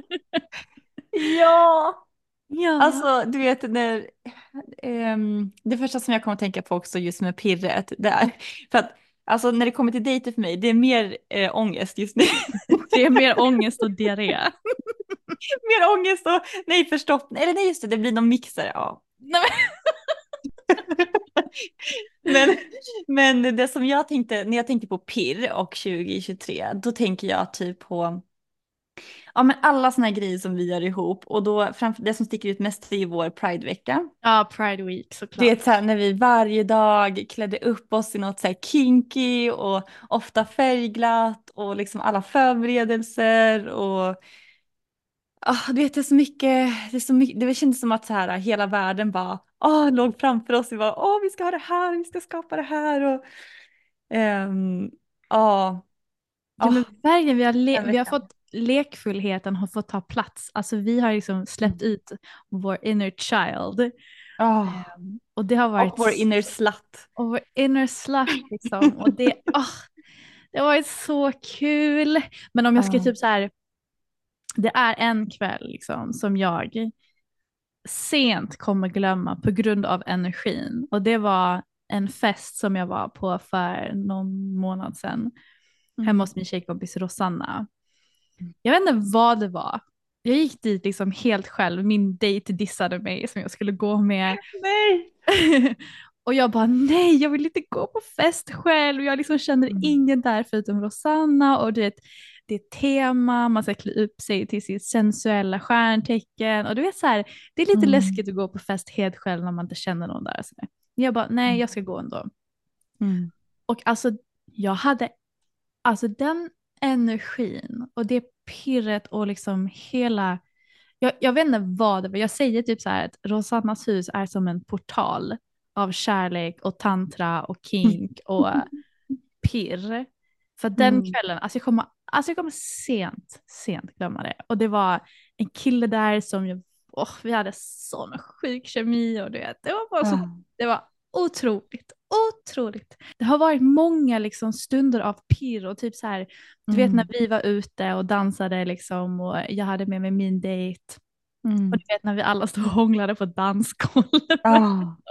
ja. Ja. Alltså du vet när, ehm, det första som jag kommer att tänka på också just med pirret, det är för att alltså när det kommer till dejter för mig, det är mer äh, ångest just nu. det är mer ångest och diarré. mer ångest och nej förstått, eller nej just det, det blir någon mixer. Ja. Nej, men, men det som jag tänkte, när jag tänker på pirr och 2023, då tänker jag typ på Ja men alla såna här grejer som vi gör ihop och då framför det som sticker ut mest är ju vår Pridevecka. Ja, Pride Week såklart. Det är så här när vi varje dag klädde upp oss i något så här kinky och ofta färgglatt och liksom alla förberedelser och ah, du vet det är så mycket, det, är så mycket, det kändes som att så här, hela världen bara ah, låg framför oss och bara åh vi ska ha det här, vi ska skapa det här och ehm, ja. Ja, men Ah, verkligen, vi har, vi har fått lekfullheten har fått ta plats. Alltså vi har liksom släppt ut vår inner child. ah. Och det har varit Och vår inner slut. och vår inner slut liksom. Och det, ah, det har varit så kul. Men om jag ska Ja. typ så här, det är en kväll liksom som jag sent kommer glömma på grund av energin. Och det var en fest som jag var på för någon månad sedan. Hemma hos min tjejkompis Rosanna. Jag vet inte vad det var. Jag gick dit liksom helt själv. Min dejt dissade mig som jag skulle gå med. Nej! och jag bara nej, jag vill inte gå på fest själv. Jag liksom känner Mm. ingen där förutom Rosanna och du vet, det är tema, man ska klä upp sig till sitt sensuella stjärntecken och du vet så här, det är lite Mm. läskigt att gå på fest helt själv när man inte känner någon där. Så jag bara nej, Mm. jag ska gå ändå. Mm. Och alltså jag hade, alltså den energin och det pirret och liksom hela, jag, jag vet inte vad det var, jag säger typ så här att Rosannas hus är som en portal av kärlek och tantra och kink och pirr. För den Mm. kvällen, alltså jag kommer, alltså jag kommer sent, sent glömma det. Och det var en kille där som jag, åh, vi hade sån sjuk kemi och du vet, det var bara så Ja. det var otroligt, otroligt. Det har varit många liksom stunder av pirr och typ så här, du vet Mm. när vi var ute och dansade liksom och jag hade med mig min dejt. Mm. Och du vet när vi alla stod och hånglade på dansgolvet. Ja.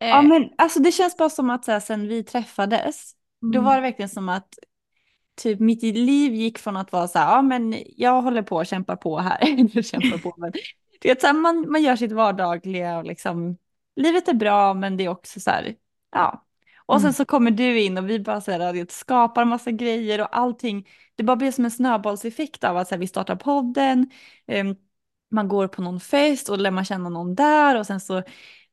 Eh, ja men alltså det känns bara som att så här, sen vi träffades, då mm. var det verkligen som att typ mitt liv gick från att vara så här, ja men jag håller på och kämpar på här, kämpar på men du vet så här, man, man gör sitt vardagliga och liksom livet är bra men det är också så här, ja. Och sen Mm. så kommer du in och vi bara så här, vet, skapar massa grejer och allting, det bara blir som en snöbollseffekt av att så här, vi startar podden, ehm, man går på någon fest och lär man känna någon där och sen så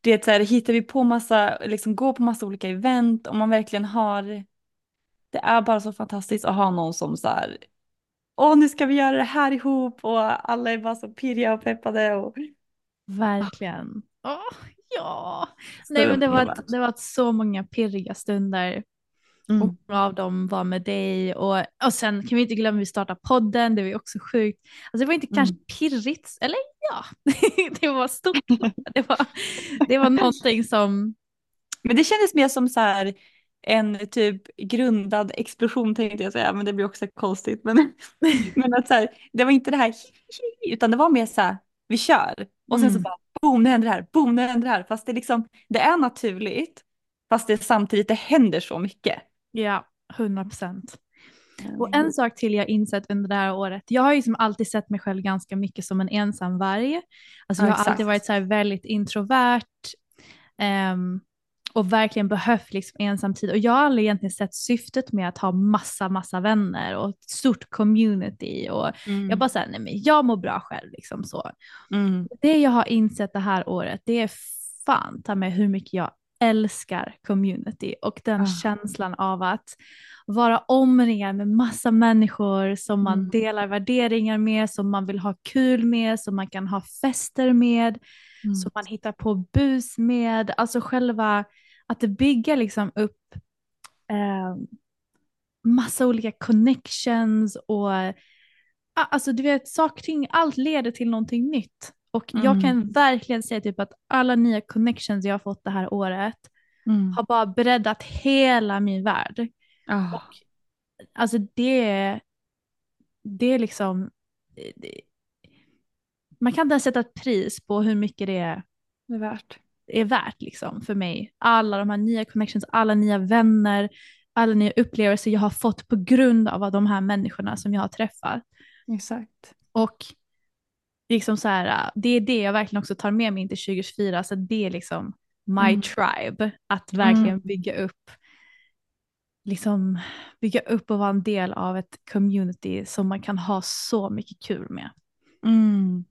det så här, hittar vi på massa, liksom går på massa olika event och man verkligen har, det är bara så fantastiskt att ha någon som så här, åh nu ska vi göra det här ihop och alla är bara så pirriga och peppade och Verkligen. Åh, ja. Nej men det var, ett, det var så många pirriga stunder. Mm. Och många av dem var med dig. Och, och sen kan vi inte glömma att vi startade podden, det var ju också sjukt. Alltså det var inte kanske pirrigt, eller ja, det var stort. Det var, det var någonting som, Men det kändes mer som så här en typ grundad explosion tänkte jag säga, men det blir också konstigt. Men, men att så här, det var inte det här utan det var mer så här, vi kör. Och sen så Mm. bara boom, nu händer det här, boom, nu händer det här. Fast det liksom, det är naturligt, fast det samtidigt, det händer så mycket. ja, 100 procent. Och en sak till jag insett under det här året, jag har ju som alltid sett mig själv ganska mycket som en ensam varg. Alltså Ja, jag har alltid exakt. varit så här väldigt introvert ehm, och verkligen behövt liksom ensam tid. Och jag har aldrig egentligen sett syftet med att ha massa, massa vänner och ett stort community. Och Mm. jag bara säger nej men jag mår bra själv liksom så. Mm. Det jag har insett det här året, det är fan ta mig hur mycket jag älskar community och den Ah. känslan av att vara omringad med massa människor som man Mm. delar värderingar med, som man vill ha kul med, som man kan ha fester med, Mm. som man hittar på bus med. Alltså själva att det bygger liksom upp eh, massa olika connections och alltså du vet saker och ting, allt leder till någonting nytt. Och jag Mm. kan verkligen säga typ att alla nya connections jag har fått det här året Mm. har bara breddat hela min värld. Ah. Alltså det, det är liksom, det, man kan inte ens sätta ett pris på hur mycket det är, Det är värt. Är värt liksom för mig. Alla de här nya connections, alla nya vänner, alla nya upplevelser jag har fått på grund av de här människorna som jag har träffat. Exakt. Och liksom så här, det är det jag verkligen också tar med mig in till 2024, så det är liksom my Mm. tribe, att verkligen bygga upp liksom bygga upp och vara en del av ett community som man kan ha så mycket kul med. Mm.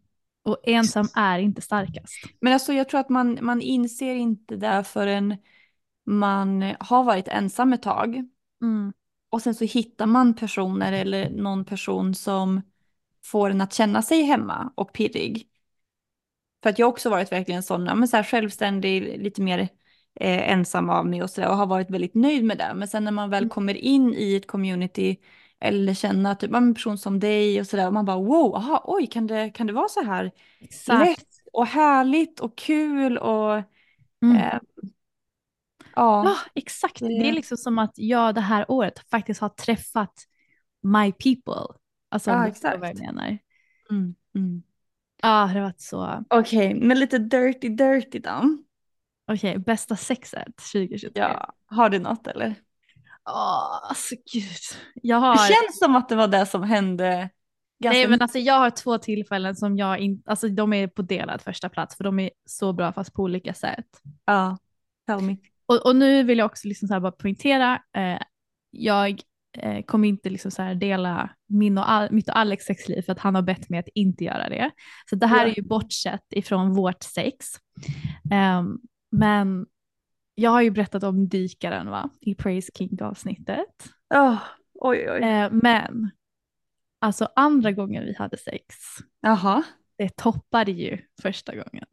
Och ensam är inte starkast. Men alltså jag tror att man, man inser inte det förrän man har varit ensam ett tag. Mm. Och sen så hittar man personer eller någon person som får en att känna sig hemma och pirrig. För att jag också varit verkligen sån, ja, men så här självständig, lite mer eh, ensam av mig och sådär och har varit väldigt nöjd med det. Men sen när man väl Mm. kommer in i ett community eller känner typ en person som dig och sådär och man bara wow, aha, oj, kan det, kan det vara så här Exakt. lätt och härligt och kul och Mm. eh, ja. Ja, exakt. Det- Det är liksom som att jag det här året faktiskt har träffat my people. Alltså Ja, förstår vad jag exakt. menar. Mm, mm. Ja, det har varit så. Okej, men lite dirty dirty då. Okej, bästa sexet 2023. Ja, har du något eller? Åh, alltså gud. Jag Det har... känns som att det var det som hände ganska Nej men alltså jag har två tillfällen som jag inte, alltså de är på delad första plats för de är så bra fast på olika sätt. Ja, tell me. Och, och nu vill jag också liksom så bara poängtera, eh, jag eh, kommer inte liksom så här dela min och Al- mitt och Alex sexliv för att han har bett mig att inte göra det. Så det här Ja. är ju bortsett ifrån vårt sex. Ehm, men jag har ju berättat om dykaren va, i Praise King avsnittet. Oh, oj, oj. Eh, men alltså andra gången vi hade sex, Jaha. det toppade ju första gången.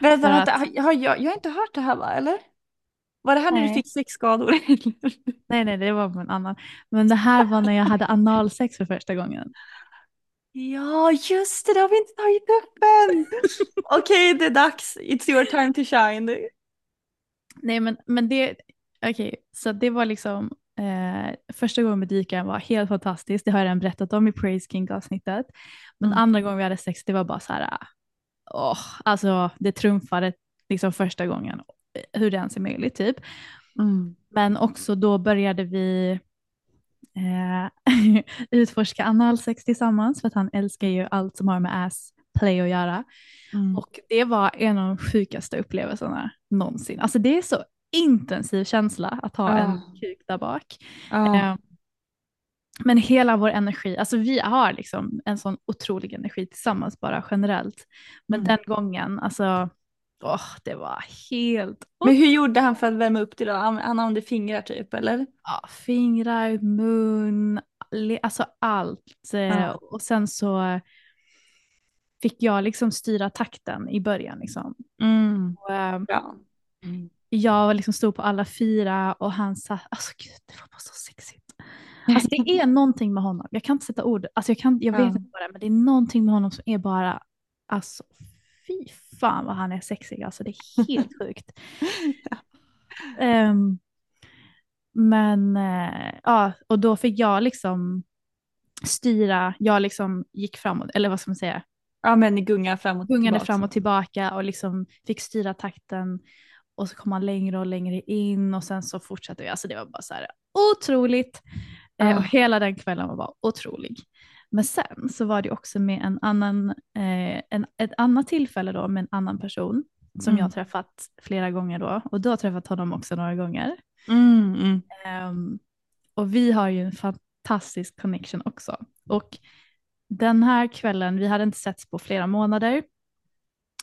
Vänta, vänta. att- Har, har jag, jag har inte hört det här va, eller? Var det här när du Nej. fick sexskador? Nej, nej, det var på en annan. Men det här var när jag hade analsex för första gången. ja, just det, det har vi inte tagit upp än. Okej, det är dags. It's your time to shine. Nej, men, men det, okej, så det var liksom eh, första gången med dykaren var helt fantastiskt. Det har jag redan berättat om i Praise King avsnittet. Men Mm. andra gången vi hade sex, det var bara så här, åh, alltså det trumfade liksom första gången, hur det ens är möjligt typ. Mm. Men också då började vi eh, utforska analsex tillsammans för att han älskar ju allt som har med ass play att göra. Mm. Och det var en av de sjukaste upplevelserna någonsin. Alltså det är så intensiv känsla att ha Ah. en kuk där bak. Ja. Eh, men hela vår energi, alltså vi har liksom en sån otrolig energi tillsammans bara generellt. Men Mm. den gången, alltså, åh, det var helt Men hur gjorde han för att värma upp det då? Han, använde fingrar typ, eller? ja, fingrar, mun, alltså allt. Eh, Ja. Och sen så fick jag liksom styra takten i början. Liksom. Mm. Och, eh, Ja. jag liksom stod på alla fyra och han sa, alltså gud det var bara så sexigt. Alltså det är någonting med honom, jag kan inte sätta ord, alltså jag, kan, jag vet Ja. inte vad det är, men det är någonting med honom som är bara, alltså fy fan vad han är sexig, alltså det är helt sjukt. Ehm, men eh, ja, och då fick jag liksom styra, jag liksom gick framåt, eller vad ska man säga, Ja, men ni gungar fram och gungade tillbaka. fram och tillbaka och liksom fick styra takten. Och så kom han längre och längre in och sen så fortsatte vi. Alltså det var bara så här otroligt. Eh, Ja. och hela den kvällen var bara otrolig. Men sen så var det också med en annan, eh, en, ett annat tillfälle då med en annan person som Mm. jag träffat flera gånger då. Och du har träffat honom också några gånger. Mm, mm. Ehm, och vi har ju en fantastisk connection också. Och den här kvällen, vi hade inte setts på flera månader,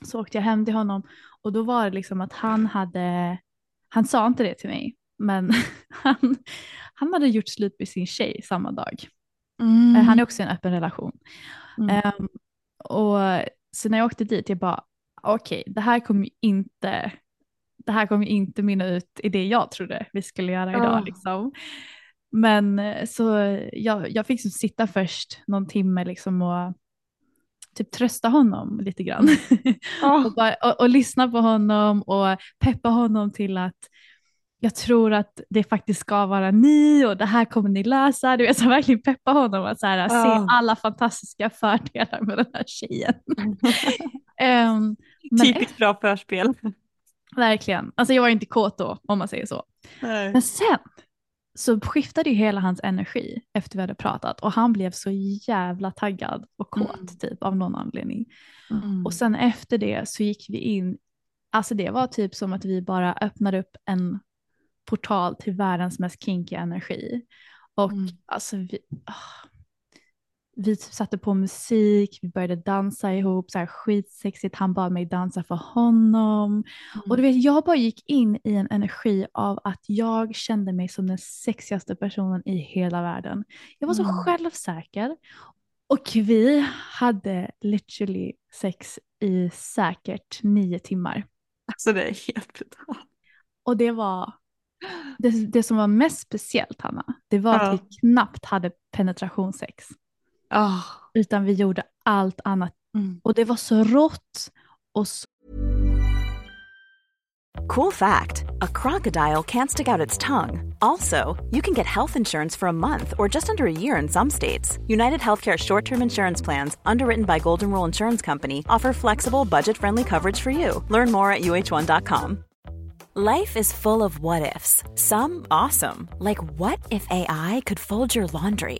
så åkte jag hem till honom och då var det liksom att han hade, han sa inte det till mig, men han, han hade gjort slut med sin tjej samma dag. Mm. Eh, Han är också i en öppen relation. Mm. Ehm, och så när jag åkte dit, jag bara, okej, det här kommer inte, det här kommer inte mynna ut i det jag trodde vi skulle göra idag. Ah. Liksom. Men eh, så jag, jag fick liksom sitta först någon timme liksom och typ trösta honom lite grann. Oh. och, bara, och, och lyssna på honom och peppa honom till att jag tror att det faktiskt ska vara ni och det här kommer ni lösa. Du vet, så verkligen peppa honom att så här, se Ja. alla fantastiska fördelar med den här tjejen. Men Typiskt bra förspel. verkligen, alltså jag var inte kåt då om man säger så. Men sen så skiftade ju hela hans energi efter vi hade pratat och han blev så jävla taggad och kåt Mm. typ av någon anledning. Mm. Och sen efter det så gick vi in, alltså det var typ som att vi bara öppnade upp en portal till världens mest kinky energi. Och Mm. alltså vi, ah, vi satte på musik, vi började dansa ihop, så här skitsexigt, han bad mig dansa för honom. Och du vet, jag bara gick in i en energi av att jag kände mig som den sexigaste personen i hela världen. Jag var så Mm. självsäker. Och vi hade literally sex i säkert nio timmar. Alltså det är helt brutalt. Och det var det, det som var mest speciellt Hanna, det var att Ja. vi knappt hade penetrationssex. Ah. Utan vi gjorde allt annat. Mm. Och det var så rått och så Cool fact a crocodile can't stick out its tongue. Also, you can get health insurance for a month or just under a year in some states. United Healthcare short term insurance plans, underwritten by Golden Rule Insurance Company, offer flexible, budget friendly coverage for you. Learn more at uh1.com. Life is full of what ifs, some awesome, like what if AI could fold your laundry?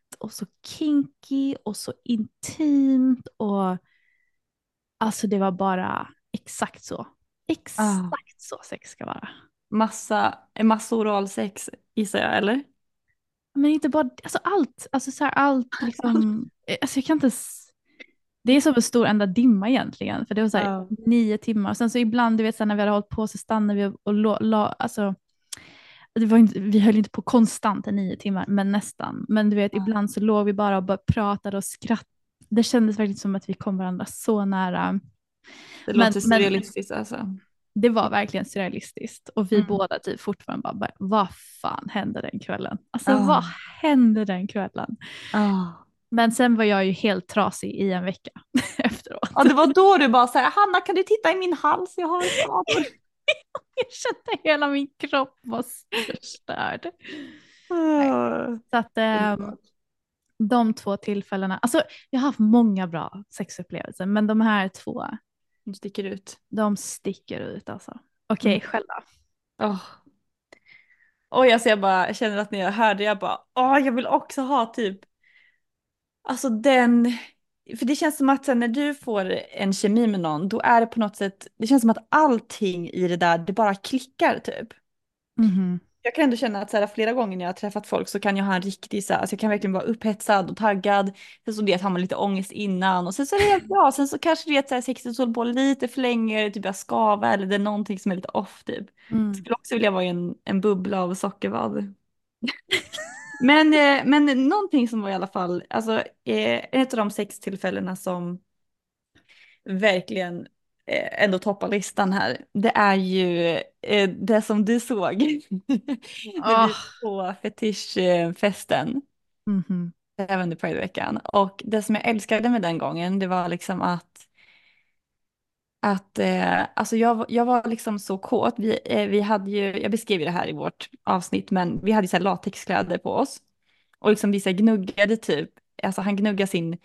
och så kinky och så intimt och alltså det var bara exakt så. Exakt så sex ska vara. Massa, massa oralsex gissar jag, eller? Men inte bara, alltså allt, alltså så här, allt liksom, alltså jag kan inte, s- det är som en stor enda dimma egentligen, för det var så här Ja. nio timmar, sen så ibland, du vet, så när vi hade hållit på så stannade vi och la, la, alltså, det var inte, vi höll inte på konstant i nio timmar, men nästan. Men du vet, Ja. ibland så låg vi bara och bara pratade och skrattade. Det kändes verkligen som att vi kom varandra så nära. Det Men- låter men- surrealistiskt alltså. Det var verkligen surrealistiskt och vi Mm. båda typ fortfarande bara, bara, vad fan hände den kvällen? Alltså Ja. vad hände den kvällen? Ah. Men sen var jag ju helt trasig i en vecka efteråt. Ja, det var då du bara så här, Hanna kan du titta i min hals, jag har skador. Jag kände hela min kropp var förstörd. Så att ehm, de två tillfällena, alltså jag har haft många bra sexupplevelser men de här två, Du sticker ut. de sticker ut alltså. Okej, Mm. själva. Oh. Oj, alltså jag bara jag känner att när jag hörde jag bara, åh, jag vill också ha typ, alltså den, för det känns som att sen när du får en kemi med någon, då är det på något sätt, det känns som att allting i det där, det bara klickar typ. Mhm. Jag kan ändå känna att så här, flera gånger när jag har träffat folk så kan jag ha en riktig så här, alltså jag kan verkligen vara upphetsad och taggad. Sen så det har man lite ångest innan och sen så är det helt bra. Sen så kanske det är så här sexet håller på lite för länge, typ jag skavar eller det är någonting som är lite off typ. Mm. Skulle också vilja vara i en, en bubbla av sockerbad. men, eh, men någonting som var i alla fall, alltså eh, ett av de sex tillfällena som verkligen eh, ändå toppar listan här, det är ju det som du såg. Var på fetischfesten Mhm. även under Prideveckan. Och det som jag älskade med den gången, det var liksom att att eh, alltså jag, jag var liksom så kåt. Vi, eh, vi hade ju, jag beskrev ju det här i vårt avsnitt, men vi hade så här latexkläder på oss. Och liksom vi så här gnuggade typ, alltså han gnuggade sin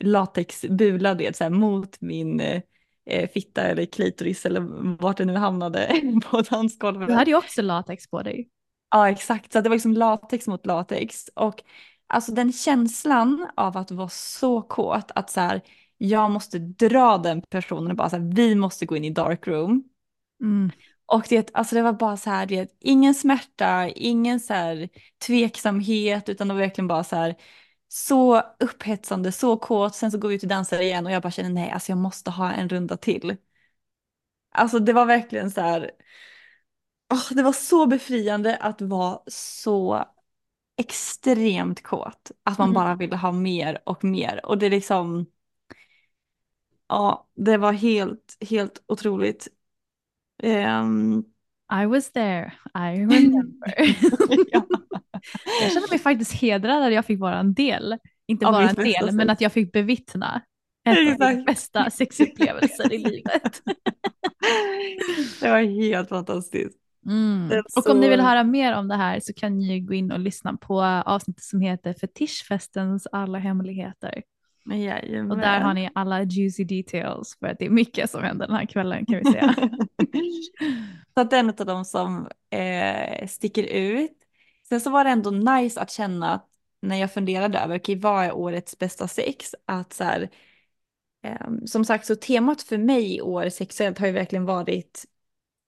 latexbula det, så här, mot min eh, fitta eller klitoris eller vart det nu hamnade på dansgolvet. Du hade ju också latex på dig. Ja, exakt. Så det var liksom latex mot latex. Och alltså den känslan av att vara så kåt att så här, jag måste dra den personen och bara så här, vi måste gå in i dark room. Mm. Och det, alltså det var bara så här, det, ingen smärta, ingen så här tveksamhet, utan det var verkligen bara så här, så upphetsande, så kåt. Sen så går vi ut och dansar igen och jag bara känner nej, alltså jag måste ha en runda till. Alltså det var verkligen så här, åh, det var så befriande att vara så extremt kåt. Att man Mm. bara ville ha mer och mer. Och det är liksom, ja, det var helt, helt otroligt. Ehm, I was there, I remember. ja. jag känner mig faktiskt hedrad att jag fick vara en del. Inte bara en del, men sex. att jag fick bevittna en av mina bästa sexupplevelser i livet. Det var helt fantastiskt. Mm. Är Och om ni vill så- höra mer om det här så kan ni gå in och lyssna på avsnittet som heter Fetischfestens alla hemligheter. Jajamän. Och där har ni alla juicy details för att det är mycket som händer den här kvällen kan vi säga. Så att den av dem som eh, sticker ut. Sen så var det ändå nice att känna att när jag funderade över, okej vad är årets bästa sex? Att så här, ehm, som sagt så temat för mig i år sexuellt har ju verkligen varit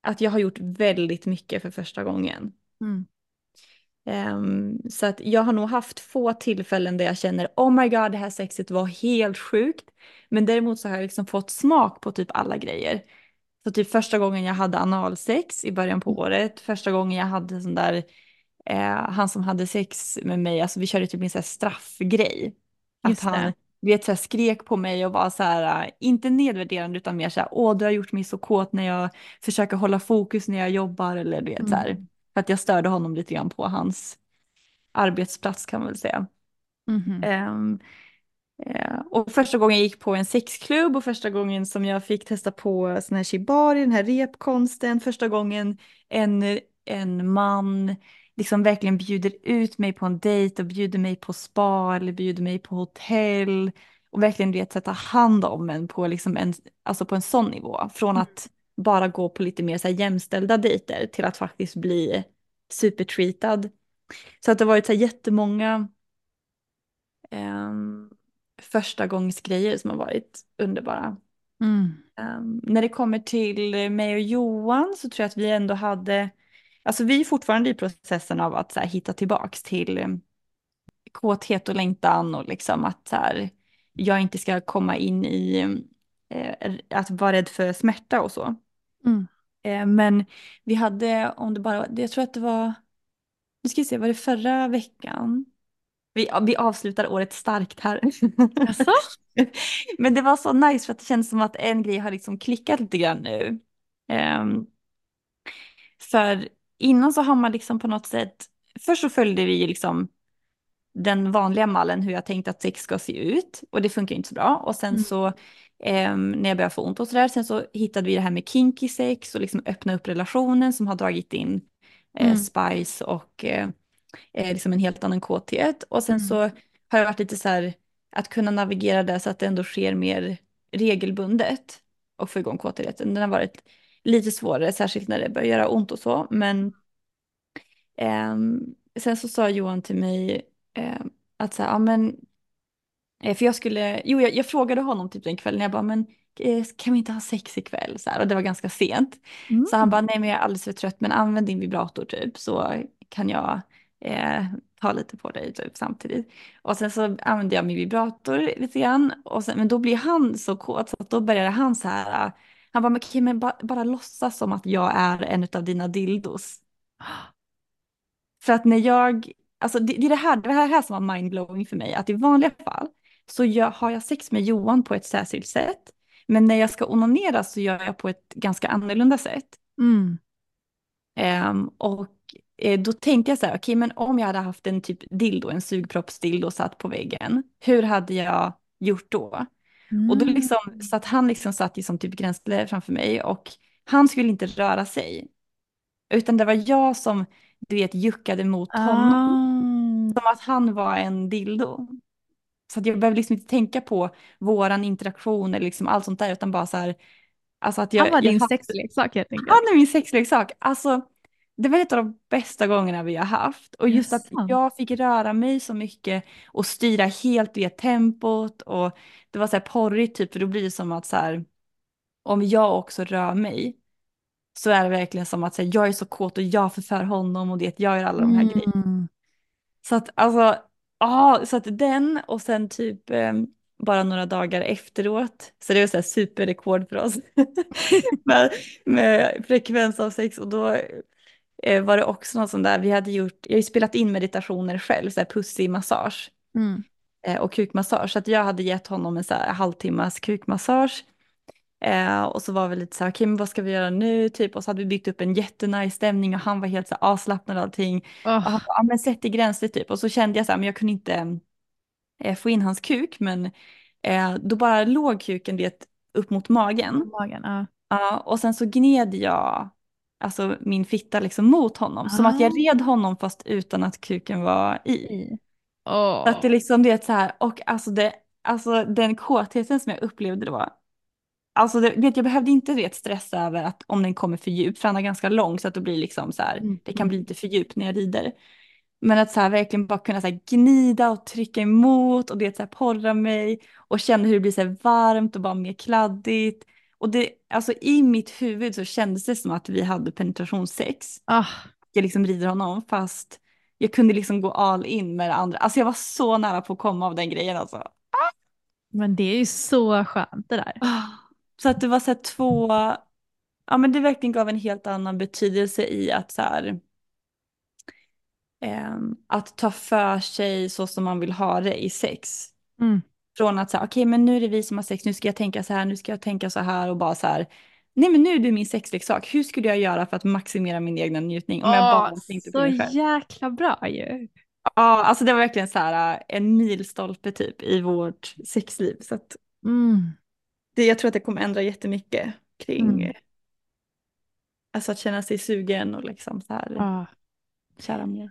att jag har gjort väldigt mycket för första gången. Mm. Ehm, så att jag har nog haft få tillfällen där jag känner oh my god det här sexet var helt sjukt. Men däremot så har jag liksom fått smak på typ alla grejer. Så typ första gången jag hade analsex i början på året, första gången jag hade sån där, eh, han som hade sex med mig, alltså vi körde typ en sån här straffgrej. Att Just det. han, vet, så här, skrek på mig och var så här, äh, inte nedvärderande utan mer så här, åh du har gjort mig så kåt när jag försöker hålla fokus när jag jobbar eller du vet så här. Mm. För att jag störde honom lite grann på hans arbetsplats kan man väl säga. Mhm. Ehm, eh, och första gången jag gick på en sexklubb och första gången som jag fick testa på sån här shibari, den här repkonsten, första gången en, en man liksom verkligen bjuder ut mig på en dejt och bjuder mig på spa eller bjuder mig på hotell och verkligen vet sätta hand om en på, liksom en, alltså på en sån nivå. Från att bara gå på lite mer så här jämställda dejter till att faktiskt bli supertreatad. Så att det har varit så här jättemånga um, första gångs grejer som har varit underbara. Mm. Ehm, när det kommer till mig och Johan så tror jag att vi ändå hade, alltså vi är fortfarande i processen av att så här, hitta tillbaks till um, kåthet och längtan och liksom att så här, jag inte ska komma in i eh, att vara rädd för smärta och så. Mm. Eh, men vi hade, om det bara, jag tror att det var, nu ska vi se, var det förra veckan? Vi, vi avslutar året starkt här. Jaså? Men det var så nice för att det känns som att en grej har liksom klickat lite grann nu. Ehm, för innan så har man liksom på något sätt, först så följde vi liksom den vanliga mallen hur jag tänkte att sex ska se ut och det funkar inte så bra. Och sen Mm. så ehm, när jag började få ont och sådär, sen så hittade vi det här med kinky sex och liksom öppna upp relationen som har dragit in eh, Mm. spice och eh, eh, liksom en helt annan kåthet. Och sen Mm. så har det varit lite så här att kunna navigera det så att det ändå sker mer regelbundet och få igång kåtheten. Den har varit lite svårare, särskilt när det börjar göra ont och så. Men ehm, sen så sa Johan till mig ehm, att så här, ja men, eh, för jag skulle, jo jag, jag frågade honom typ den kvällen, jag bara men eh, kan vi inte ha sex ikväll? Så här, och det var ganska sent. Mm. Så han bara, nej men jag är alldeles för trött men använd din vibrator typ så kan jag eh, ta lite på dig typ samtidigt. Och sen så använde jag min vibrator lite grann och sen, men då blir han så kåt så att då började han så här, äh, han bara, men, Kim, men bara, bara låtsas som att jag är en av dina dildos. För att när jag, alltså det, det är det här, det här, här som var mindblowing för mig, att i vanliga fall så jag, har jag sex med Johan på ett särskilt sätt. Men när jag ska onanera så gör jag på ett ganska annorlunda sätt. Mm. Ehm, och eh, då tänkte jag så här, okej men om jag hade haft en typ dildo, en sugproppsdildo satt på väggen, hur hade jag gjort då? Och då liksom, så att han liksom satt ju som typ gränsle framför mig och han skulle inte röra sig. Utan det var jag som, du vet, juckade mot honom. Ah. Som att han var en dildo. Så att jag behövde liksom inte tänka på våran interaktion eller liksom allt sånt där utan bara så här. Alltså att jag, Han var din sexleksak helt enkelt. Han är min sexleksak. Alltså, det var ett av de bästa gångerna vi har haft. Och just att Jaså? jag fick röra mig så mycket och styra helt via tempot. Och det var så här porrigt typ, för då blir det som att så här, om jag också rör mig så är det verkligen som att här, jag är så kåt och jag förför honom och det, jag gör alla de här grejerna. Mm. Så att alltså, ja, så att den och sen typ, eh, bara några dagar efteråt. Så det var så här superrekord för oss med, med frekvens av sex. Och då eh, var det också något sånt där, vi hade gjort, jag har ju spelat in meditationer själv, så här pussig massage Mm. eh, och kukmassage. Så att jag hade gett honom en så här halvtimmas kukmassage. Eh, och så var vi lite så här, okej men vad ska vi göra nu typ? Och så hade vi byggt upp en jättenice stämning och han var helt så här avslappnad och allting. Åh, Och han bara, men sätt dig gränsligt typ. Och så kände jag så här, men jag kunde inte eh, få in hans kuk, men eh, då bara låg kuken det upp mot magen. magen, ja. Ja, och sen så gned jag alltså min fitta liksom mot honom. Som att jag Ah. red honom fast utan att kuken var i. I. Åh. Så att det liksom det är så här, och alltså, det, alltså den kåtheten som jag upplevde då. Alltså det, vet, jag behövde inte vet, stressa över att om den kommer för djupt, för han är ganska lång så att det blir liksom så här, Mm. det kan bli lite för djupt när jag rider. Men att så här, verkligen bara kunna så här, gnida och trycka emot och det så här, porra mig och känna hur det blir så här, varmt och bara mer kladdigt. Och det, alltså i mitt huvud så kändes det som att vi hade penetrationssex. Ah, Jag liksom rider honom fast jag kunde liksom gå all in med det andra. Alltså jag var så nära på att komma av den grejen alltså. men det är ju så skönt det där. Ah, Så att det var så här två, ja men det verkligen gav en helt annan betydelse i att så här, ehm, att ta för sig så som man vill ha det i sex. Mm. Från att säga, okej men nu är det vi som har sex, nu ska jag tänka så här, nu ska jag tänka så här och bara så här, nej men nu är du min sexleksak, hur skulle jag göra för att maximera min egna njutning om jag bara Åh, tänkte så jäkla bra ju. Ja, alltså det var verkligen så här äh, en milstolpe typ i vårt sexliv. Så att Mm. Det, jag tror att det kommer ändra jättemycket kring Mm. eh, alltså att känna sig sugen och liksom så här Ah. kära mer.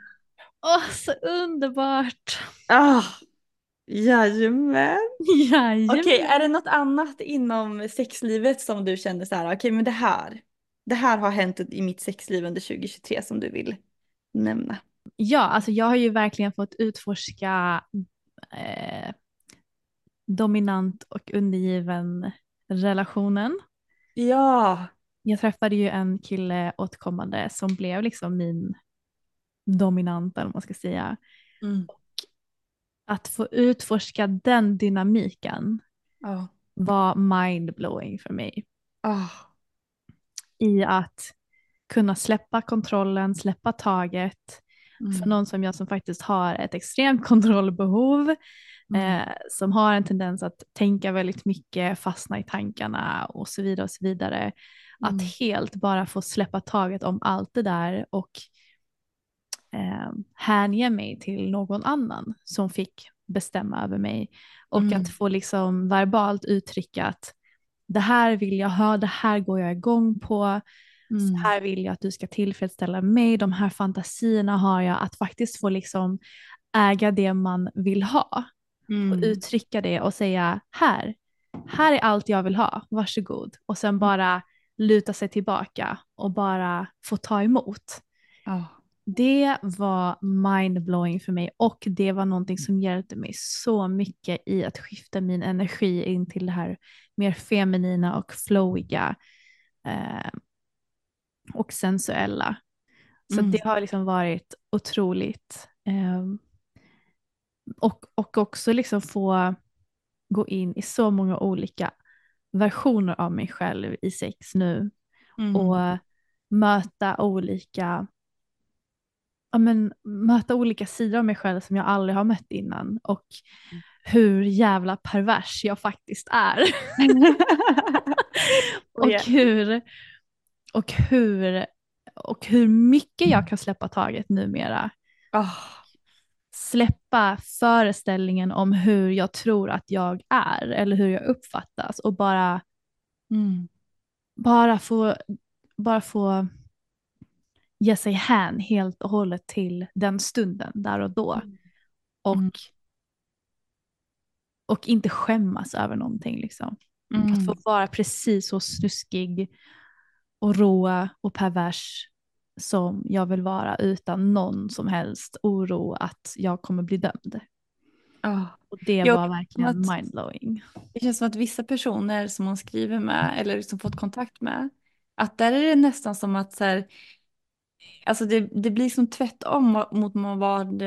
Åh, så underbart. Ah, jajamän. Jajamän. Okej, är det något annat inom sexlivet som du kände så här, okej men det här, det här har hänt i mitt sexliv under 2023 som du vill nämna? Ja, alltså jag har ju verkligen fått utforska eh, dominant och undergiven relationen. Ja. Jag träffade ju en kille återkommande som blev liksom min dominant eller vad man ska säga. Mm. Att få utforska den dynamiken Ja. var mindblowing för mig. Ah. I att kunna släppa kontrollen, släppa taget. Mm. För någon som jag som faktiskt har ett extremt kontrollbehov. Mm. Eh, som har en tendens att tänka väldigt mycket, fastna i tankarna och så vidare och så vidare. Att Mm. helt bara få släppa taget om allt det där och eh, hänge mig till någon annan som fick bestämma över mig. Och Mm. att få liksom verbalt uttrycka att det här vill jag ha, det här går jag igång på, Mm. så här vill jag att du ska tillfredsställa mig, de här fantasierna har jag, att faktiskt få liksom äga det man vill ha och Mm. uttrycka det och säga här, här är allt jag vill ha, varsågod. Och sen bara luta sig tillbaka och bara få ta emot. Ah. Det var mindblowing för mig och det var någonting som hjälpte mig så mycket i att skifta min energi in till det här mer feminina och flowiga eh, och sensuella. Så Mm. det har liksom varit otroligt. Eh, och, och också liksom få gå in i så många olika versioner av mig själv i sex nu Mm. och möta olika ja, men, möta olika sidor av mig själv som jag aldrig har mött innan och hur jävla pervers jag faktiskt är. och, hur, och, hur, och hur mycket jag kan släppa taget numera. Ah. Släppa föreställningen om hur jag tror att jag är eller hur jag uppfattas och bara, Mm. bara, få, bara få ge sig hän helt och hållet till den stunden där och då. Och, Mm. och inte skämmas över någonting. Liksom. Mm. Att få vara precis så snuskig och rå och pervers som jag vill vara utan någon som helst oro att jag kommer bli dömd. Ah. Och det Jag var verkligen att- mindblowing. Det känns som att vissa personer som hon skriver med eller som fått kontakt med, att där är det nästan som att så här, alltså det, det blir som mot vad, mot vad,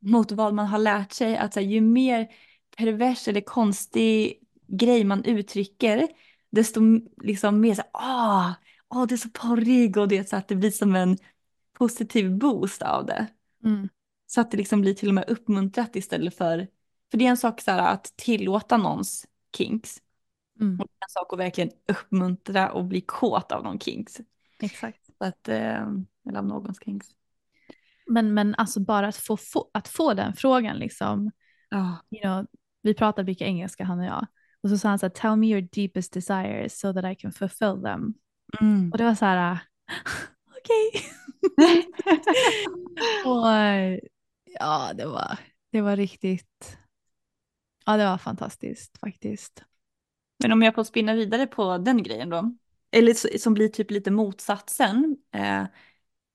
mot vad man har lärt sig. Att så här, ju mer pervers eller konstig grej man uttrycker, desto liksom mer så här, ah, ah, det är så porrig och det så att det blir som en positiv boost av det. Mm. Så att det liksom blir till och med uppmuntrat istället för, för det är en sak så här, att tillåta någons kinks. Mm. Och det är en sak att verkligen uppmuntra och bli kåt av någon kinks. Exakt. Så att, eh, eller av någons kinks. Men, men alltså bara att få, få, att få den frågan liksom. Ja. You know, vi pratar mycket engelska han och jag. Och så sa han så här, tell me your deepest desires so that I can fulfill them. Mm. Och det var så här, okej. och ja, det var, det var riktigt, ja det var fantastiskt faktiskt. Men om jag får spinna vidare på den grejen då. Eller som blir typ lite motsatsen. Eh,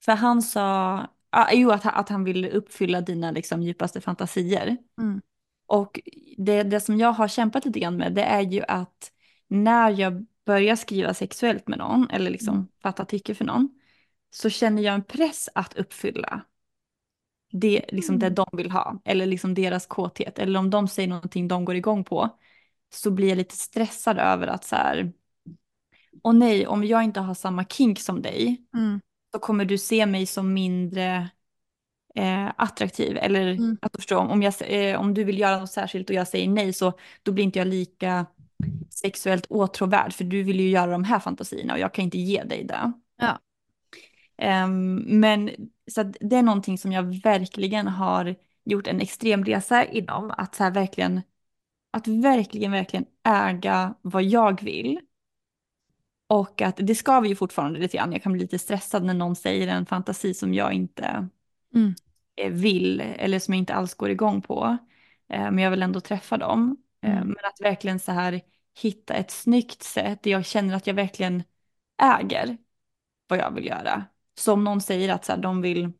för han sa, ah, jo att, att han vill uppfylla dina liksom, djupaste fantasier. Mm. Och det, det som jag har kämpat lite grann med det är ju att när jag börjar skriva sexuellt med någon eller liksom Mm. fatta tycke för någon så känner jag en press att uppfylla det, liksom det Mm. de vill ha eller liksom deras kåthet eller om de säger någonting de går igång på så blir jag lite stressad över att så här åh nej, om jag inte har samma kink som dig Mm. så kommer du se mig som mindre eh, attraktiv. Eller Mm. att du förstår, om, jag, eh, om du vill göra något särskilt och jag säger nej så då blir inte jag lika sexuellt åtråvärd för du vill ju göra de här fantasierna och jag kan inte ge dig det. Ja. Ehm, men så det är någonting som jag verkligen har gjort en extrem resa inom. Att så här verkligen, att verkligen, verkligen äga vad jag vill. Och att det ska vi ju fortfarande lite grann. Jag kan bli lite stressad när någon säger en fantasi som jag inte Mm. eh, vill eller som jag inte alls går igång på. Eh, Men jag vill ändå träffa dem. Eh, Mm. Men att verkligen så här hitta ett snyggt sätt där jag känner att jag verkligen äger vad jag vill göra. Så om någon säger att så här, de vill,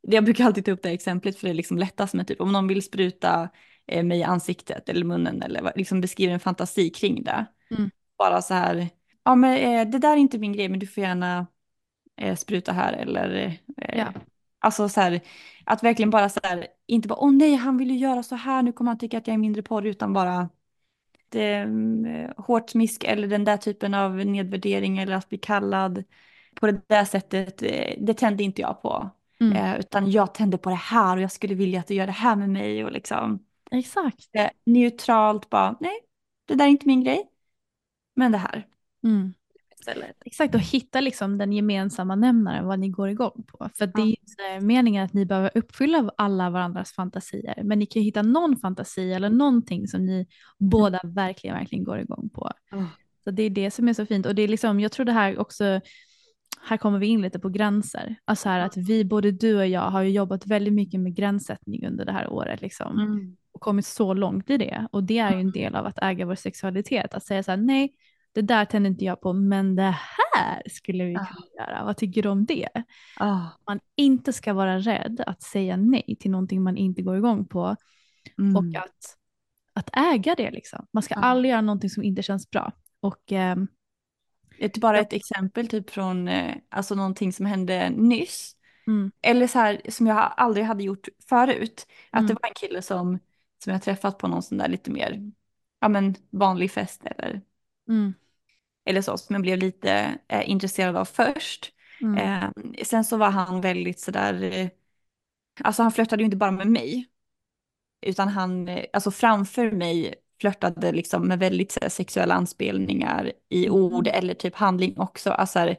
jag brukar alltid ta upp det här exemplet för det är liksom lättast med typ om någon vill spruta eh, mig i ansiktet eller munnen eller liksom beskriver en fantasi kring det. Mm. Bara så här, ja men eh, det där är inte min grej men du får gärna eh, spruta här eller Ja. Alltså så här, att verkligen bara så här, inte bara åh nej han vill ju göra så här, nu kommer han tycka att jag är mindre porr, utan bara mm, hårt smisk eller den där typen av nedvärdering eller att bli kallad på det där sättet, eh, det tände inte jag på. Mm. Eh, utan jag tände på det här och jag skulle vilja att du gör det här med mig och liksom Exakt. eh, neutralt bara, nej, det där är inte min grej, men det här Mm. Istället. Exakt, och hitta liksom den gemensamma nämnaren, vad ni går igång på. För det är inte meningen att ni behöver uppfylla alla varandras fantasier, men ni kan hitta någon fantasi eller någonting som ni båda verkligen, verkligen går igång på. Så det är det som är så fint. Och det är liksom, jag tror det här också, här kommer vi in lite på gränser. Alltså här att vi, både du och jag, har ju jobbat väldigt mycket med gränssättning under det här året. Liksom Mm. och kommit så långt i det. Och det är ju en del av att äga vår sexualitet. Att säga så här, nej, det där tänder inte jag på, men det här skulle vi Ah. kunna göra. Vad tycker du om det? Ah. Man inte ska vara rädd att säga nej till någonting man inte går igång på. Mm. Och att, att äga det liksom. Man ska Ah. aldrig göra någonting som inte känns bra. Och ehm, Ett, bara ett exempel typ från eh, alltså någonting som hände nyss. mm, Eller så här som jag aldrig hade gjort förut. Att Mm. det var en kille som, som jag träffat på någon sån där lite mer ja, men vanlig fest eller, mm, eller så som jag blev lite eh, intresserad av först. mm, Eh, sen så var han väldigt sådär, eh, alltså han flörtade ju inte bara med mig. Utan han, eh, alltså framför mig flörtade liksom med väldigt så här, sexuella anspelningar i Mm. ord eller typ handling också. Alltså, här,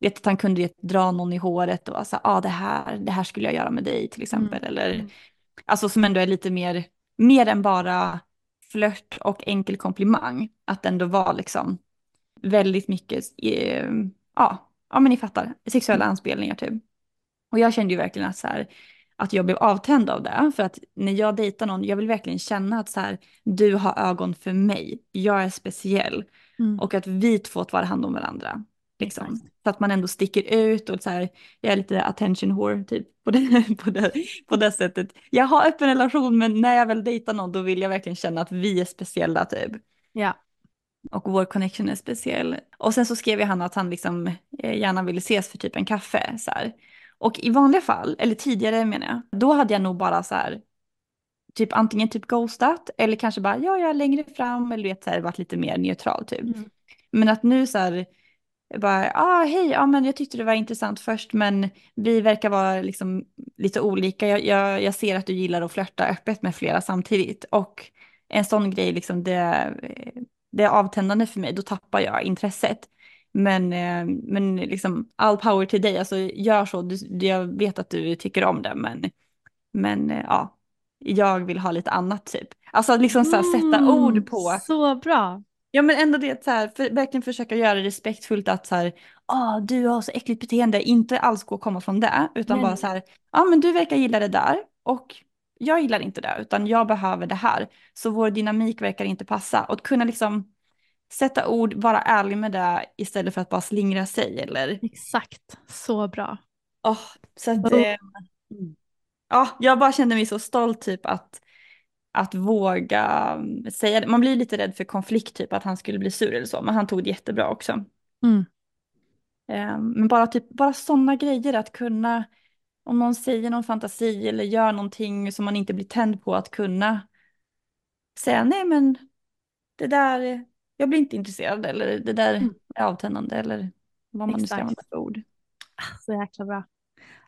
vet att han kunde dra någon i håret och vara så här, ah, det här, det här skulle jag göra med dig till exempel. Eller, Mm. alltså som ändå är lite mer, mer än bara flört och enkel komplimang. Att det ändå var liksom väldigt mycket, eh, ja, ja men ni fattar, sexuella Mm. anspelningar typ. Och jag kände ju verkligen att så här, att jag blev avtänd av det. För att när jag dejtar någon, jag vill verkligen känna att så här, du har ögon för mig, jag är speciell. mm. Och att vi två tar hand om varandra. Liksom. Exakt. Så att man ändå sticker ut och så här, jag är lite attention whore typ på det, på, det, på det sättet. Jag har öppen relation men när jag väl dejtar någon då vill jag verkligen känna att vi är speciella typ. Ja. Och vår connection är speciell. Och sen så skrev jag han att han liksom eh, gärna ville ses för typ en kaffe. Så här. Och i vanliga fall, eller tidigare menar jag, då hade jag nog bara så här typ antingen typ ghostat eller kanske bara ja, jag är längre fram eller vet så här, varit lite mer neutral typ. Mm. Men att nu så här, bara, ah, hej, ja men jag tyckte det var intressant först men vi verkar vara liksom lite olika. Jag, jag, jag ser att du gillar att flörta öppet med flera samtidigt och en sån grej liksom det, det är avtändande för mig, då tappar jag intresset. Men, eh, men liksom all power till dig, alltså gör så, du, jag vet att du tycker om det men, men eh, ja, jag vill ha lite annat typ. Alltså liksom så här, sätta Mm, ord på. Så bra. Ja men ändå det så här, för, verkligen försöka göra det respektfullt att så här, ah, du har så äckligt beteende, inte alls gå och komma från det, utan Nej, bara så här, ja men du verkar gilla det där och jag gillar inte det, utan jag behöver det här. Så vår dynamik verkar inte passa. Och att kunna liksom sätta ord, vara ärlig med det istället för att bara slingra sig eller, Exakt, så bra. oh, så att, Oh. eh, ja, jag bara kände mig så stolt typ att att våga mm, säga det. Man blir lite rädd för konflikt, typ att han skulle bli sur eller så, men han tog det jättebra också. Mm. Eh, Men bara, typ, bara sådana grejer att kunna, om någon säger någon fantasi eller gör någonting som man inte blir tänd på, att kunna säga nej men det där, jag blir inte intresserad eller det där Mm. är avtändande eller vad man nu ska Exakt. använda för ord. Så jäkla bra.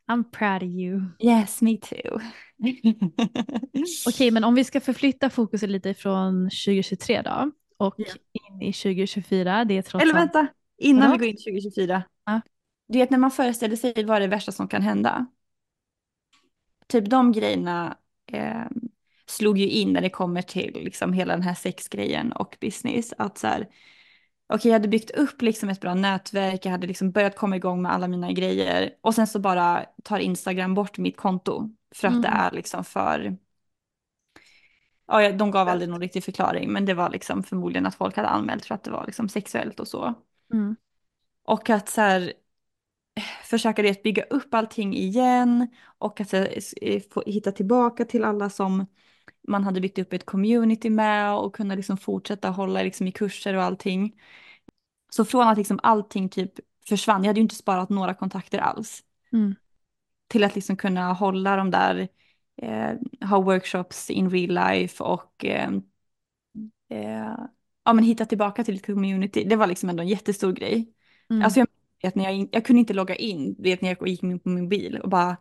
I'm proud of you. Yes, me too. Okej, men om vi ska förflytta fokuset lite från 2023 då och Ja. in i 2024. Det är trots Eller vänta, innan Vadå? vi går in 2024. Ja. Du vet när man föreställer sig vad är det värsta som kan hända. Typ de grejerna eh, slog ju in när det kommer till liksom hela den här sexgrejen och business. Att så här, okej jag hade byggt upp liksom ett bra nätverk, jag hade liksom börjat komma igång med alla mina grejer. Och sen så bara tar Instagram bort mitt konto. För att det Mm. är liksom för... Ja, de gav aldrig någon riktig förklaring, men det var liksom förmodligen att folk hade anmält för att det var liksom sexuellt och så. Mm. Och att så här, försöka det, bygga upp allting igen och att så här, s- få hitta tillbaka till alla som man hade byggt upp ett community med och kunna liksom fortsätta hålla liksom i kurser och allting. Så från att liksom allting typ försvann, jag hade ju inte sparat några kontakter alls, Mm. till att liksom kunna hålla de där, eh, ha workshops in real life och eh, eh, ja, men hitta tillbaka till ett community. Det var liksom ändå en jättestor grej. Mm. Alltså jag, vet, när jag, jag kunde inte logga in, vet, när jag gick in på min bil och bara,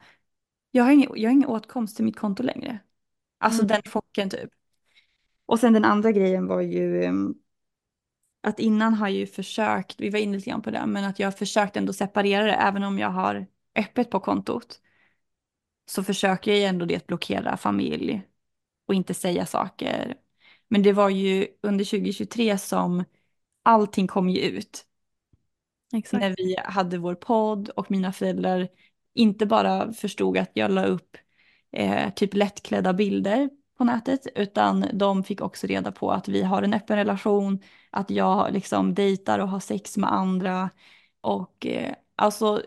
jag har ingen, jag har ingen åtkomst till mitt konto längre. Alltså Mm. den chocken typ. Och sen den andra grejen var ju um, att innan har jag ju försökt, vi var inne lite grann på det, men att jag har försökt ändå separera det, även om jag har öppet på kontot. Så försöker jag ju ändå det att blockera familj och inte säga saker. Men det var ju under 2023 som allting kom ju ut. Exakt. när vi hade vår podd och mina föräldrar inte bara förstod att jag la upp eh, typ lättklädda bilder på nätet utan de fick också reda på att vi har en öppen relation, att jag liksom dejtar och har sex med andra och eh, alltså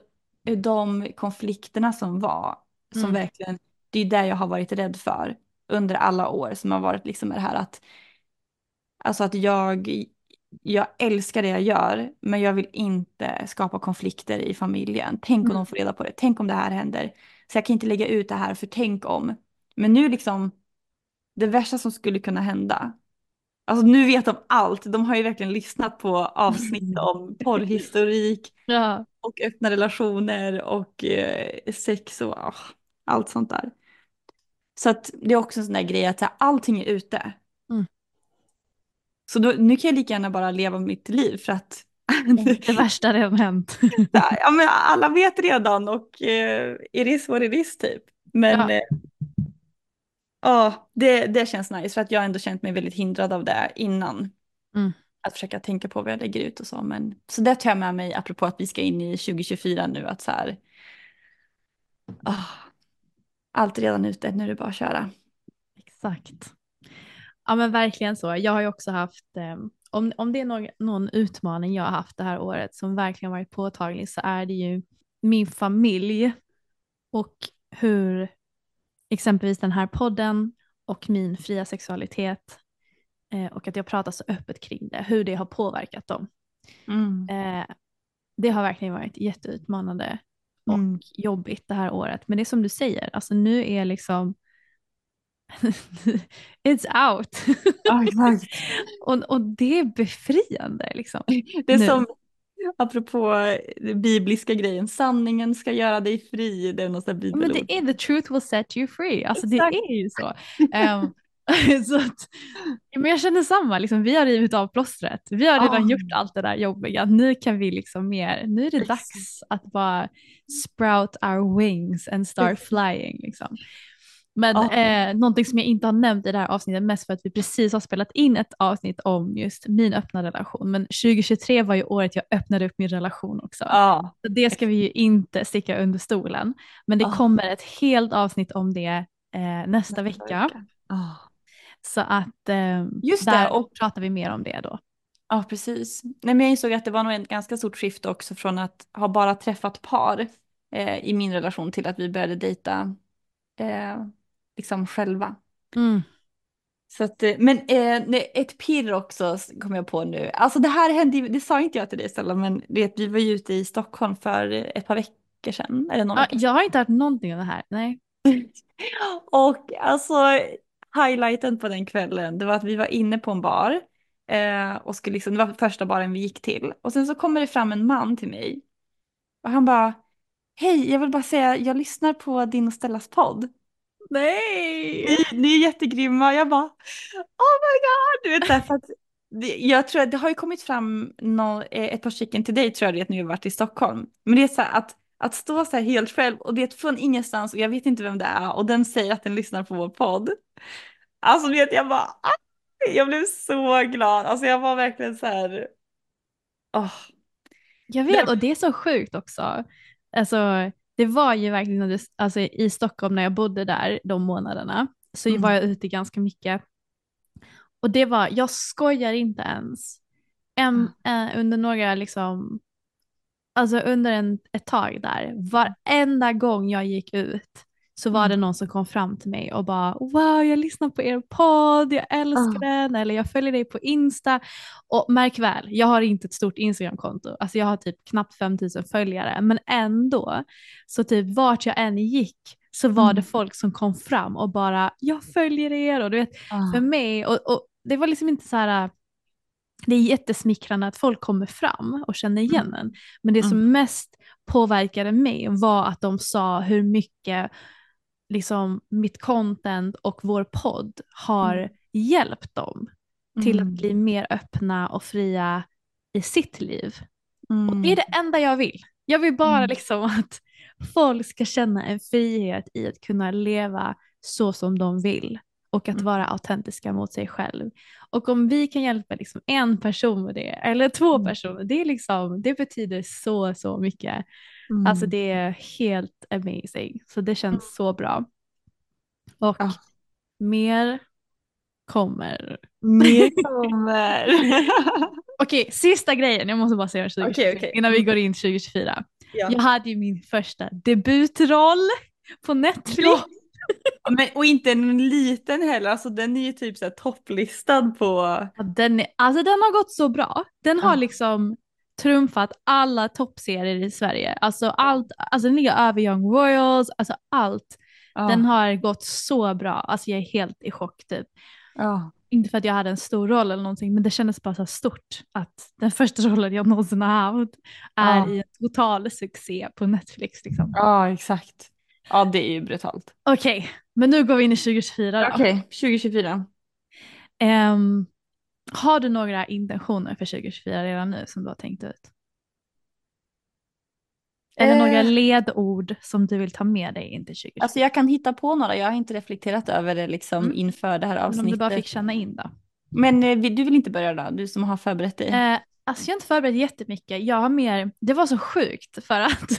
de konflikterna som var, som Mm. verkligen, det är det jag har varit rädd för under alla år som har varit liksom det här att Alltså att jag, jag älskar det jag gör, men jag vill inte skapa konflikter i familjen. Tänk om Mm. de får reda på det, tänk om det här händer. Så jag kan inte lägga ut det här för tänk om. Men nu liksom, det värsta som skulle kunna hända. Alltså nu vet de allt, de har ju verkligen lyssnat på avsnitt om porrhistorik Ja. och öppna relationer och eh, sex och ah, allt sånt där. Så att det är också en sån där grej att här, allting är ute. Så då, nu kan jag lika gärna bara leva mitt liv för att Det värsta har redan hänt. ja, men alla vet redan och eh, it is what it is typ. Men Ja. ja, ja det, det känns nice för att jag har ändå känt mig väldigt hindrad av det innan. Mm. Att försöka tänka på vad jag lägger ut och så. Men, så det tar jag med mig apropå att vi ska in i 2024 nu att så här. ah, allt redan ute, nu är det bara att köra. Exakt. Ja men verkligen så. Jag har ju också haft, eh, om, om det är någon, någon utmaning jag har haft det här året som verkligen varit påtaglig så är det ju min familj och hur exempelvis den här podden och min fria sexualitet eh, och att jag pratar så öppet kring det, hur det har påverkat dem. Mm. Eh, det har verkligen varit jätteutmanande och Mm. jobbigt det här året. Men det är som du säger, alltså nu är liksom it's out. Ja, exakt. och, och det är befriande liksom. Det är Nu. som, apropå den bibliska grejen, sanningen ska göra dig fri. Det är något Men det är the truth will set you free. Alltså Exakt. det är ju så. Ehm, så att, men jag känner samma, liksom, vi har rivit av plåstret. Vi har redan Ah. gjort allt det där jobbiga. Nu kan vi liksom mer, nu är det dags att bara sprout our wings and start flying. Liksom. Men Ah. eh, någonting som jag inte har nämnt i det här avsnittet, mest för att vi precis har spelat in ett avsnitt om just min öppna relation. Men 2023 var ju året jag öppnade upp min relation också. Ja, Så det ska vi ju inte sticka under stolen. Men det Ah. kommer ett helt avsnitt om det eh, nästa vecka. Ah. Så att eh, Just det, där och- pratar vi mer om det då. Ja, precis. Nej, men jag insåg att det var nog ett ganska stort skifte också från att ha bara träffat par eh, i min relation till att vi började dejta eh, liksom själva. Mm. Så att, eh, men eh, ett pirr också kom jag på nu. Alltså det här hände det sa inte jag till dig Stella, men vet, vi var ju ute i Stockholm för ett par veckor sedan. Eller någon Ja, jag har inte hört någonting om det här. Nej. Och alltså highlighten på den kvällen, det var att vi var inne på en bar. Eh, och skulle liksom, det var första baren vi gick till. Och sen så kommer det fram en man till mig. Och han bara, hej, jag vill bara säga, jag lyssnar på din och Stellas podd. Nej! Ni, ni är jättegrymma. Jag bara, oh my god. Du vet, därför att jag tror att det har ju kommit fram nå, eh, ett par stycken till dig tror jag det, när vi har varit i Stockholm. Men det är så här att, att stå så här helt själv och det är från ingenstans och jag vet inte vem det är och den säger att den lyssnar på vår podd. Alltså vet jag bara, jag blev så glad. Alltså jag var verkligen så här, åh. Jag vet och det är så sjukt också. Alltså, det var ju verkligen det- alltså, i Stockholm när jag bodde där de månaderna. Så Mm. var jag ute ganska mycket. Och det var, jag skojar inte ens. En, eh, under några liksom, alltså under en, ett tag där, varenda gång jag gick ut så var det Mm. någon som kom fram till mig och bara wow jag lyssnar på er podd, jag älskar Ah. den eller jag följer dig på Insta. Och märk väl, jag har inte ett stort Instagramkonto, alltså jag har typ knappt 5000 följare men ändå så typ vart jag än gick så var Mm. det folk som kom fram och bara jag följer er och du vet för mig och, och det var liksom inte så här det är jättesmickrande att folk kommer fram och känner igen en. Men det som mest påverkade mig var att de sa hur mycket liksom, mitt content och vår podd har Mm. hjälpt dem till Mm. att bli mer öppna och fria i sitt liv. Mm. Och det är det enda jag vill. Jag vill bara Mm. liksom att folk ska känna en frihet i att kunna leva så som de vill och att Mm. vara autentiska mot sig själv. Och om vi kan hjälpa liksom en person med det, eller två Mm. personer, det, är liksom, det betyder så, så mycket. Mm. Alltså det är helt amazing. Så det känns så bra. Och Ja. mer kommer. Mer kommer. Okej, sista grejen, jag måste bara säga 2024 Okej, okej. innan vi går in 2024. ja. Jag hade ju min första debutroll på Netflix. Ja. Men, och inte en liten heller, alltså den är ju typ så topplistad på... Ja, Den, är, alltså den har gått så bra. Den har liksom trumfat alla toppserier i Sverige. Alltså allt, alltså den ligger över Young Royals, alltså allt. Ja. Den har gått så bra. Alltså jag är helt i chock typ. ja. Inte för att jag hade en stor roll eller någonting, men det kändes bara så stort att den första rollen jag någonsin har haft är Ja. i en total succé på Netflix. Liksom. ja, exakt. Ja, det är ju brutalt. Okej, men nu går vi in i 2024 då. Okej, 2024. Ehm, har du några intentioner för 2024 redan nu som du har tänkt ut? Eller några Eh. ledord som du vill ta med dig in till 2024? Alltså jag kan hitta på några, jag har inte reflekterat över det liksom Mm. inför det här Men om avsnittet. du bara fick känna in då? Men eh, du vill inte börja då, du som har förberett dig? Eh, alltså jag har inte förberett jättemycket. Jag har mer, det var så sjukt för att,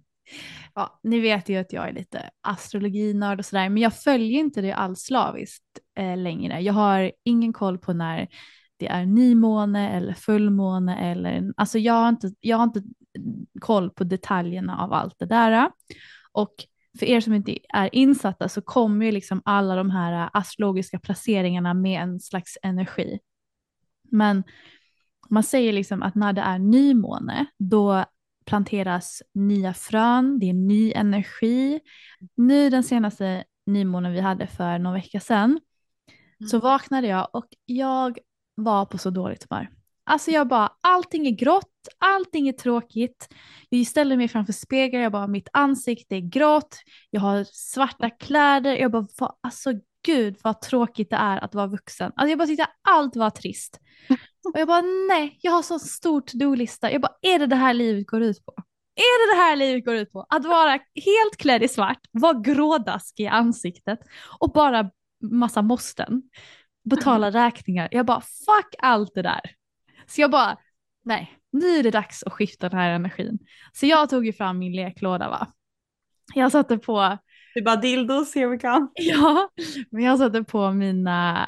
ja, ni vet ju att jag är lite astrologinörd och sådär, men jag följer inte det alls slaviskt eh, längre. Jag har ingen koll på när det är nymåne eller fullmåne eller, alltså jag har inte, jag har inte koll på detaljerna av allt det där. Och för er som inte är insatta så kommer ju liksom alla de här astrologiska placeringarna med en slags energi. Men man säger liksom att när det är nymåne, då planteras nya frön, det är ny energi. Nu den senaste nymånen vi hade för någon vecka sedan så vaknade jag och jag var på så dåligt humör. Alltså jag bara, allting är grått, allting är tråkigt. Jag ställer mig framför spegeln, jag bara, mitt ansikte är grått, jag har svarta kläder, jag bara, vad, alltså gud vad tråkigt det är att vara vuxen. Alltså jag bara tyckte allt var trist. Och jag bara, nej, jag har så stor to-do-lista. Jag bara, är det det här livet går ut på? Är det det här livet går ut på? Att vara helt klädd i svart, vara grådaskig i ansiktet och bara massa måsten. Betala räkningar. Jag bara, fuck allt det där. Så jag bara, nej, nu är det dags att skifta den här energin. Så jag tog ju fram min leklåda va. Jag satte på, Det är bara dildos, here we come. ja, men jag satte på mina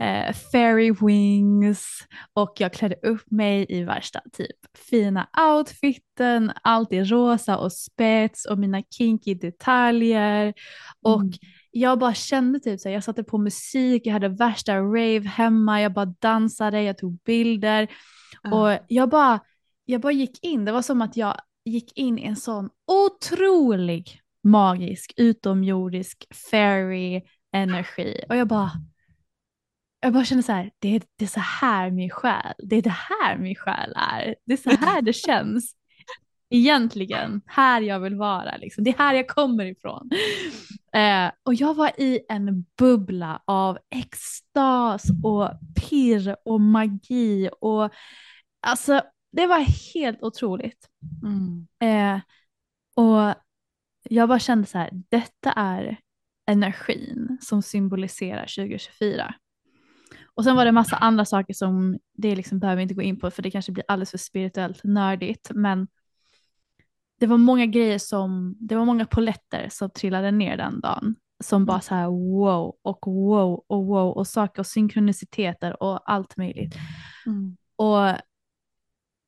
eh, fairy wings och jag klädde upp mig i värsta typ fina outfiten, allt i rosa och spets och mina kinky detaljer. Och Mm. Jag bara kände typ så här, jag satte på musik, jag hade värsta rave hemma, jag bara dansade, jag tog bilder. Och jag bara, jag bara gick in, det var som att jag gick in i en sån otrolig magisk, utomjordisk, fairy energi. Och jag bara, jag bara kände så här, det är, det är så här min själ, det är det här min själ är, det är så här det känns egentligen, här jag vill vara, liksom. det är här jag kommer ifrån. Eh, och jag var i en bubbla av extas och pirr och magi och alltså det var helt otroligt. Mm. Eh, och jag bara kände så här, detta är energin som symboliserar 2024. Och sen var det massa andra saker som det liksom behöver vi inte gå in på för det kanske blir alldeles för spirituellt nördigt. Men det var många grejer som, det var många poletter som trillade ner den dagen. Som bara så här wow och wow och wow och saker och synkroniciteter och allt möjligt. Mm. Och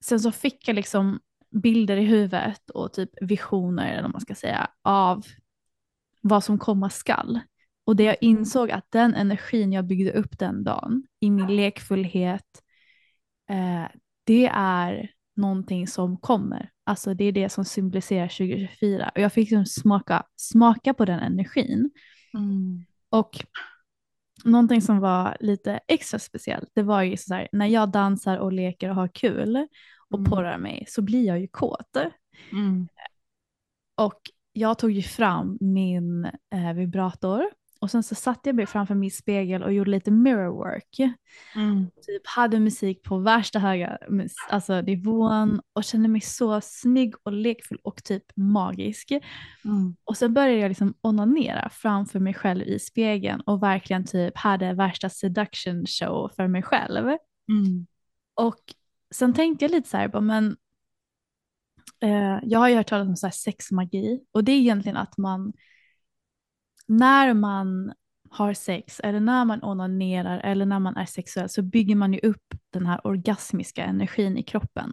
sen så fick jag liksom bilder i huvudet och typ visioner eller vad man ska säga av vad som komma skall. Och det jag insåg att den energin jag byggde upp den dagen i min lekfullhet, eh, det är någonting som kommer. Alltså det är det som symboliserar 2024. Och jag fick liksom smaka, smaka på den energin. Mm. Och någonting som var lite extra speciellt, det var ju så här, när jag dansar och leker och har kul och Mm. porrar mig så blir jag ju kåt. Mm. Och jag tog ju fram min eh, vibrator och sen så satte jag mig framför min spegel och gjorde lite mirror work. Mm. Typ hade musik på värsta höga alltså nivån och kände mig så snygg och lekfull och typ magisk. Mm. Och sen började jag liksom onanera framför mig själv i spegeln och verkligen typ hade värsta seduction show för mig själv. Mm. Och sen tänkte jag lite så här, men eh, jag har ju hört talas om så här sexmagi och det är egentligen att man när man har sex eller när man onanerar eller när man är sexuell så bygger man ju upp den här orgasmiska energin i kroppen.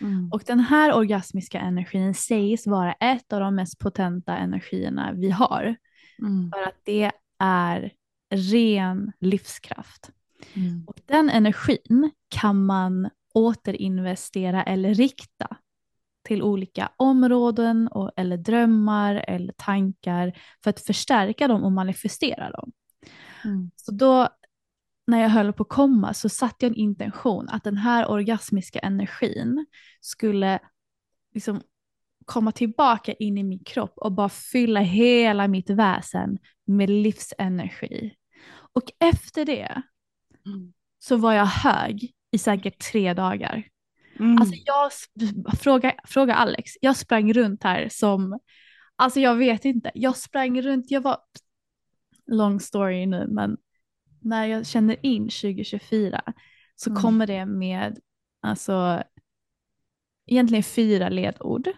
Mm. Och den här orgasmiska energin sägs vara ett av de mest potenta energierna vi har. Mm. För att det är ren livskraft. Mm. Och den energin kan man återinvestera eller rikta till olika områden och, eller drömmar eller tankar för att förstärka dem och manifestera dem. Mm. Så då när jag höll på att komma så satte jag en intention att den här orgasmiska energin skulle liksom komma tillbaka in i min kropp och bara fylla hela mitt väsen med livsenergi. Och efter det Mm. så var jag hög i säkert tre dagar. Mm. Alltså jag, fråga, fråga Alex, jag sprang runt här som, alltså jag vet inte, jag sprang runt, jag var, long story nu, men när jag känner in 2024 så Mm. kommer det med, alltså egentligen fyra ledord.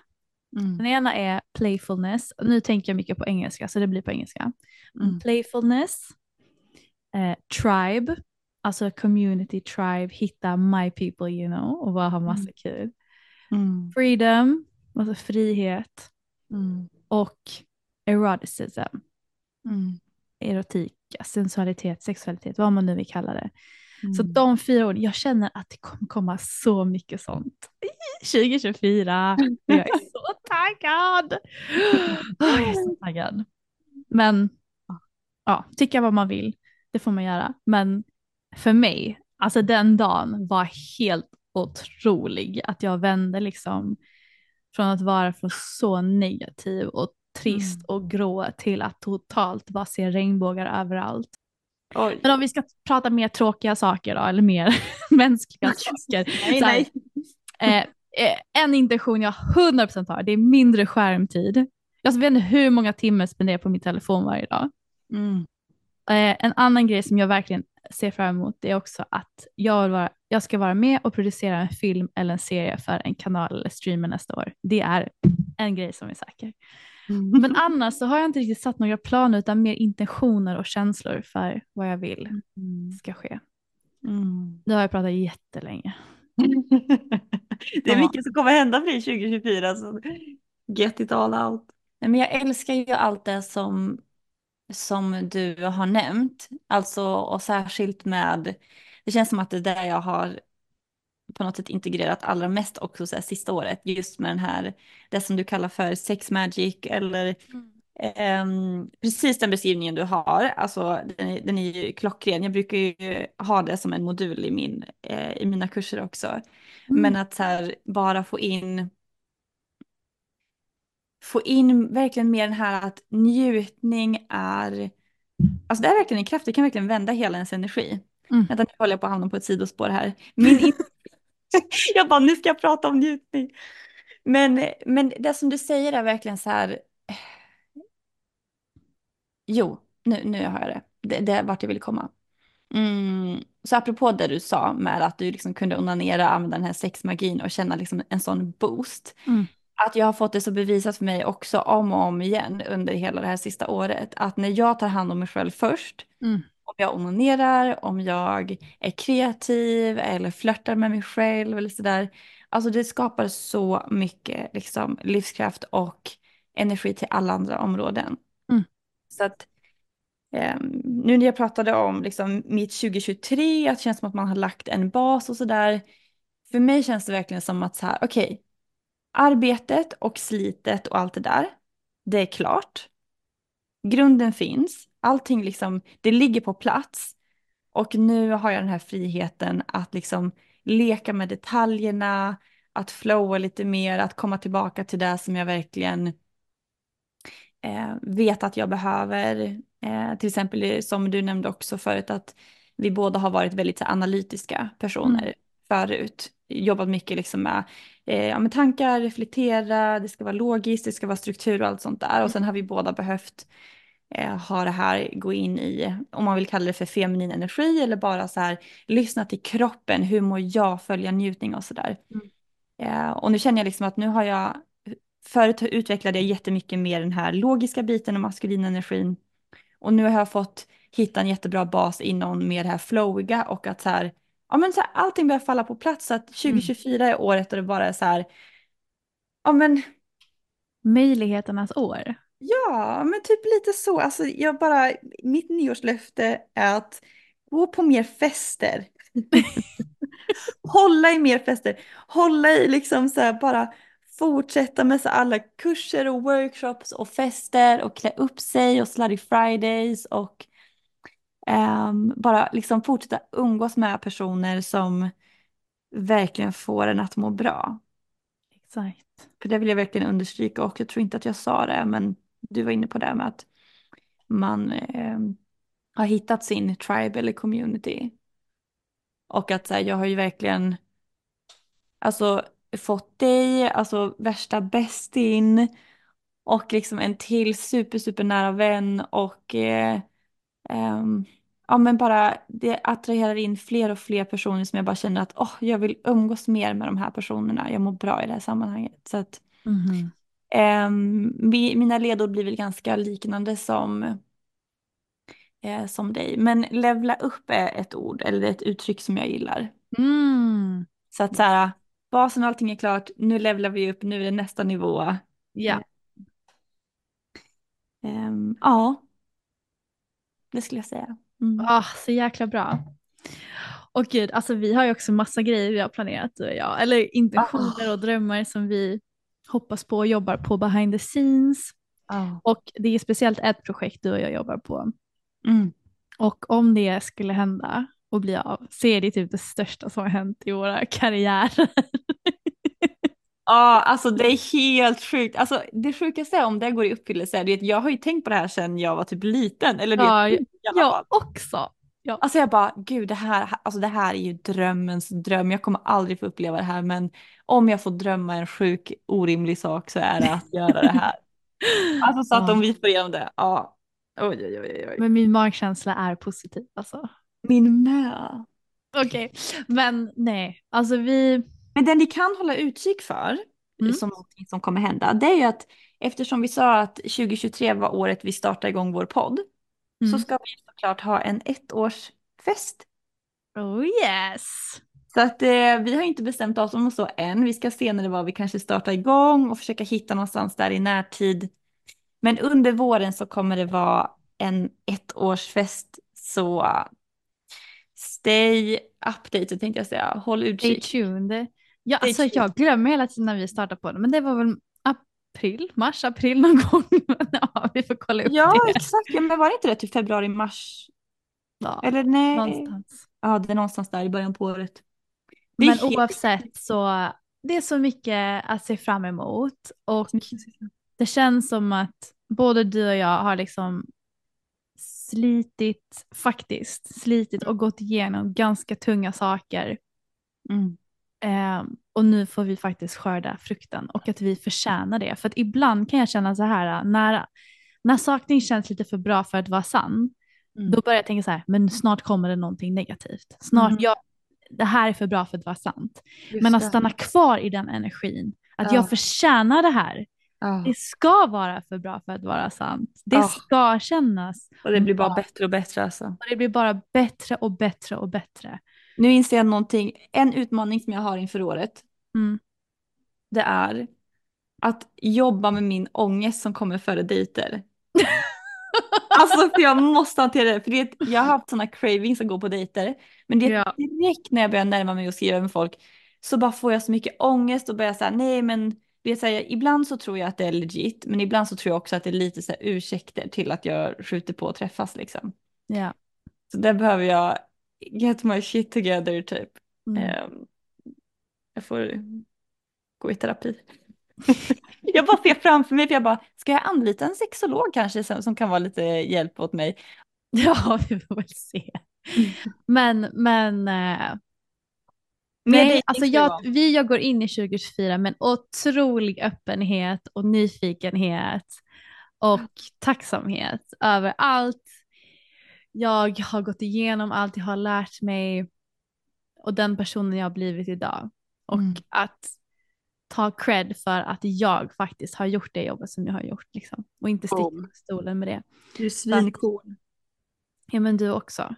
Mm. Den ena är playfulness, nu tänker jag mycket på engelska så det blir på engelska. Mm. Playfulness, eh, tribe, alltså community tribe, hitta my people you know och bara ha massa Mm. kul. Mm. Freedom, alltså frihet Mm. och eroticism, Mm. erotika, sensualitet, sexualitet, vad man nu vill kalla det. Så Mm. de fyra orden, jag känner att det kommer komma så mycket sånt. 2024, och jag är så taggad. Åh, jag är så taggad. Men ja, tycka vad man vill, det får man göra. Men för mig, alltså den dagen var helt otrolig. Att jag vände liksom från att vara för så negativ och trist Mm. och grå till att totalt bara se regnbågar överallt. Oj. Men om vi ska prata mer tråkiga saker då, eller mer mänskliga saker. Nej, här, nej. Eh, eh, en intention jag 100% har, det är mindre skärmtid. Jag vet inte hur många timmar jag spenderar på min telefon varje dag. Mm. Eh, en annan grej som jag verkligen ser fram emot det är också att jag, vill vara, jag ska vara med och producera en film eller en serie för en kanal eller streamer nästa år. Det är en grej som är säker. Men annars så har jag inte riktigt satt några planer utan mer intentioner och känslor för vad jag vill Mm. ska ske. Mm. Nu har jag pratat jättelänge. Det är mycket som kommer hända för dig 2024 så get it all out. Nej, men jag älskar ju allt det som, som du har nämnt. Alltså och särskilt med, det känns som att det är där jag har på något sätt integrerat allra mest också så här, sista året. Just med den här, det som du kallar för sex magic eller Ehm, precis den beskrivningen du har, alltså den är, den är ju klockren. Jag brukar ju ha det som en modul i, min, eh, i mina kurser också. Mm. Men att så här, bara få in få in verkligen mer den här att njutning är, alltså det är verkligen en kraft, det kan verkligen vända hela ens energi. Mm. Vänta, nu håller jag på att hamna på ett sidospår här. Min in- jag bara, nu ska jag prata om njutning. Men, men det som du säger är verkligen så här, Jo, nu, nu har jag det. Det, det är vart jag vill komma. Mm. Så apropå det du sa med att du liksom kunde onanera, använda den här sexmagin och känna liksom en sån boost. Mm. Att jag har fått det så bevisat för mig också om och om igen under hela det här sista året. Att när jag tar hand om mig själv först, Mm. om jag onanerar, om jag är kreativ eller flörtar med mig själv eller sådär. Alltså det skapar så mycket liksom, livskraft och energi till alla andra områden. Mm. Så att ehm, nu när jag pratade om liksom, mitt 2023, att det känns som att man har lagt en bas och sådär. För mig känns det verkligen som att så här, okej, arbetet och slitet och allt det där, det är klart. Grunden finns, allting liksom, det ligger på plats. Och nu har jag den här friheten att liksom leka med detaljerna, att flowa lite mer, att komma tillbaka till det som jag verkligen eh, vet att jag behöver. Eh, till exempel som du nämnde också förut att vi båda har varit väldigt så, analytiska personer Mm. förut. Jobbat mycket liksom med, eh, ja, med tankar, reflektera, det ska vara logiskt, det ska vara struktur och allt sånt där. Och sen har vi båda behövt eh, ha det här gå in i, om man vill kalla det för feminin energi eller bara så här lyssna till kroppen, hur mår jag, följa njutning och sådär. Mm. Eh, och nu känner jag liksom att nu har jag, förut utvecklade jag jättemycket mer den här logiska biten och maskulina energin. Och nu har jag fått hitta en jättebra bas inom mer det här flowiga och att så här, ja men så här, allting börjar falla på plats så att 2024 är året och det bara är så här, ja men Möjligheternas år. Ja, men typ lite så. Alltså, jag bara, mitt nyårslöfte är att gå på mer fester. Hålla i mer fester. Hålla i liksom så här, bara fortsätta med så alla kurser och workshops och fester och klä upp sig och slutty fridays och ehm, bara liksom fortsätta umgås med personer som verkligen får en att må bra. Exakt. För det vill jag verkligen understryka och jag tror inte att jag sa det men du var inne på det med att man eh, har hittat sin tribe eller community. Och att så här, jag har ju verkligen alltså fått dig, alltså värsta bästin och liksom en till super super nära vän och eh, ehm, ja men bara det attraherar in fler och fler personer som jag bara känner att åh, jag vill umgås mer med de här personerna, jag mår bra i det här sammanhanget. Så att. Ehm, mi- mina ledord blir väl ganska liknande som, eh, som dig. Men levla upp är ett ord eller ett uttryck som jag gillar. Mm. Så att så här, basen och allting är klart, nu levlar vi upp, nu är det nästa nivå. Ja. Ehm, ja, det skulle jag säga. Mm. Ah, så jäkla bra. Och gud, alltså vi har ju också massa grejer vi har planerat du och jag. Eller intentioner Ah. och drömmar som vi hoppas på och jobbar på behind the scenes. Ja. Och det är speciellt ett projekt du och jag jobbar på. Mm. Och om det skulle hända och bli av så är det typ det största som har hänt i våra karriärer. Ja, alltså det är helt sjukt. Alltså det sjukaste är om det går i uppfyllelse, är att jag har ju tänkt på det här sedan jag var typ liten. Eller Ja, alla jag fall. också. Ja. Alltså jag bara, gud det här, alltså det här är ju drömmens dröm. Jag kommer aldrig få uppleva det här men om jag får drömma en sjuk orimlig sak så är det att göra det här. Alltså så att Ja. om vi får igenom det, ja. Oj oj oj oj. Men min magkänsla är positiv alltså. Min med. Okej, men nej, alltså vi... Men det ni kan hålla utkik för, Mm. som någonting som kommer hända, det är ju att eftersom vi sa att 2023 var året vi startade igång vår podd, så Mm. ska vi såklart ha en ettårsfest. Oh yes! Så att eh, vi har inte bestämt oss om så än. Vi ska se när det var vi kanske startar igång och försöka hitta någonstans där i närtid. Men under våren så kommer det vara en ettårsfest. Så stay updated tänkte jag säga. Håll Stay utkik. tuned. Ja, alltså jag glömmer hela tiden när vi startar på det, men det var väl april, mars, april någon gång. Ja, vi får kolla upp Ja, det. exakt. Ja, men var det inte det typ februari, mars? Ja, Eller nej? någonstans. Ja, det är någonstans där i början på året. Men helt- oavsett så det är så mycket att se fram emot och det känns som att både du och jag har liksom slitit, faktiskt slitit och gått igenom ganska tunga saker. Mm. Eh, och nu får vi faktiskt skörda frukten och att vi förtjänar det. För att ibland kan jag känna så här, när, när saker känns lite för bra för att vara sann, Mm. då börjar jag tänka så här, men snart kommer det någonting negativt. Snart, Mhm. jag, det här är för bra för att vara sant. Just Men att det. stanna kvar i den energin, att Ja. jag förtjänar det här. Ja. Det ska vara för bra för att vara sant. Det Ja. ska kännas. Och det blir bara bättre och bättre alltså. Och det blir bara bättre och bättre och bättre. Nu inser jag någonting, en utmaning som jag har inför året, Mm. det är att jobba med min ångest som kommer före dejter. Alltså för jag måste hantera det, för det, jag har haft sådana cravings att gå på dejter, men det är Ja. direkt när jag börjar närma mig och skriva med folk så bara får jag så mycket ångest och börjar säga nej men det så här, ibland så tror jag att det är legit, men ibland så tror jag också att det är lite så här ursäkter till att jag skjuter på att träffas liksom. Ja. Så där behöver jag get my shit together typ. Mm. Ehm, jag får gå i terapi. jag bara ser framför mig, för jag bara, ska jag anlita en sexolog kanske som, som kan vara lite hjälp åt mig? Ja, vi får väl se. Men, men eh, Mer nej, alltså jag, vi jag går in i 2024 med en otrolig öppenhet och nyfikenhet och tacksamhet över allt jag har gått igenom, allt jag har lärt mig och den personen jag har blivit idag. Och Mm. att ta cred för att jag faktiskt har gjort det jobbet som jag har gjort. Liksom. Och inte sticka på stolen med det. Du är svincool. Ja men du också.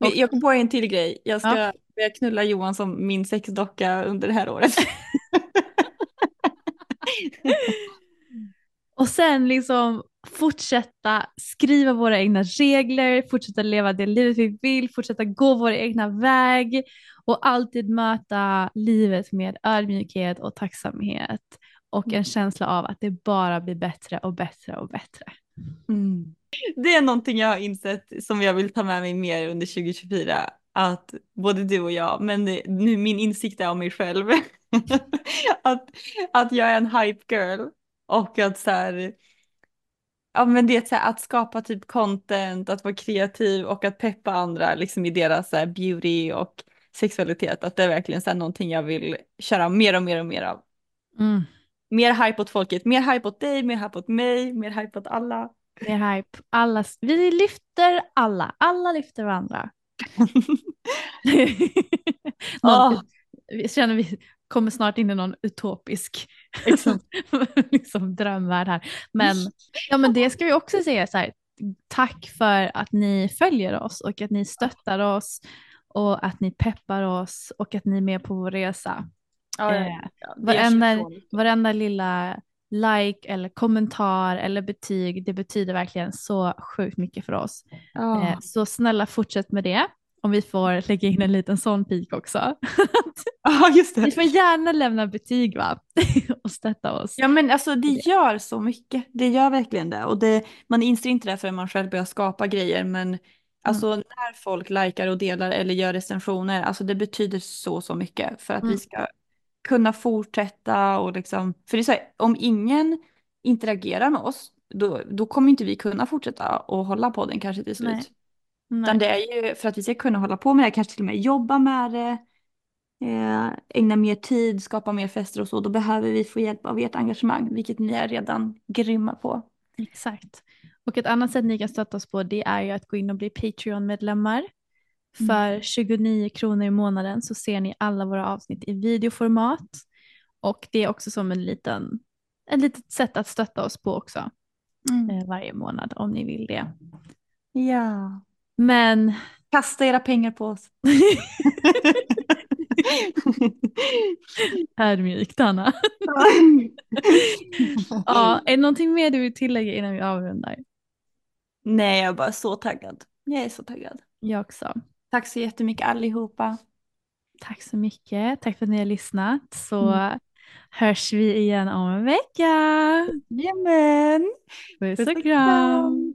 Och- Jag kom på en till grej. Jag ska Ja. börja knulla Johan som min sexdocka under det här året. Och sen liksom fortsätta skriva våra egna regler, fortsätta leva det livet vi vill, fortsätta gå vår egna väg och alltid möta livet med ödmjukhet och tacksamhet och en känsla av att det bara blir bättre och bättre och bättre. Mm. Det är någonting jag har insett som jag vill ta med mig mer under 2024. Att både du och jag, men nu min insikt är om mig själv. att, att jag är en hype girl. Och att så här, ja men det är att skapa typ content, att vara kreativ och att peppa andra liksom i deras så här, beauty och sexualitet. Att det är verkligen så här, någonting jag vill köra mer och mer och mer av. Mm. Mer hype åt folket, mer hype åt dig, mer hype åt mig, mer hype åt alla. Mer hype. Alla, vi lyfter alla, alla lyfter varandra. Någonting, vi känner vi kommer snart in i någon utopisk liksom, liksom drömvärld här. Men, ja, men det ska vi också säga så här, tack för att ni följer oss och att ni stöttar oss och att ni peppar oss och att ni är med på vår resa. Ja, Eh, ja, varenda, varenda lilla like eller kommentar eller betyg, det betyder verkligen så sjukt mycket för oss. Ja. Eh, Så snälla fortsätt med det om vi får lägga in en liten sån pik också. Ja, just vi det. får gärna lämna betyg va? och stötta oss. Ja men alltså det gör så mycket. Det gör verkligen det. Och det, man inser inte det förrän man själv börjar skapa grejer. Men alltså när folk likar och delar eller gör recensioner, alltså det betyder så så mycket för att Mm. vi ska kunna fortsätta och liksom, för det är så här, om ingen interagerar med oss, då, då kommer inte vi kunna fortsätta och hålla på den kanske till slut. Nej. Nej. Utan det är ju för att vi ska kunna hålla på med det, kanske till och med jobba med det, eh, ägna mer tid, skapa mer fester och så, då behöver vi få hjälp av ert engagemang, vilket ni är redan grymma på. Exakt. Och ett annat sätt ni kan stötta oss på det är ju att gå in och bli Patreon-medlemmar. Mm. För 29 kronor i månaden så ser ni alla våra avsnitt i videoformat. Och det är också som en liten, ett litet sätt att stötta oss på också eh, varje månad om ni vill det. Ja. Men Kasta era pengar på oss. ödmjukt Anna. ja, är det någonting mer du vill tillägga innan vi avrundar? Nej, jag är bara så taggad. Jag är så taggad. Jag också. Tack så jättemycket allihopa. Tack så mycket. Tack för att ni har lyssnat. Så hörs vi igen om en vecka. Jajamän. Puss och kram.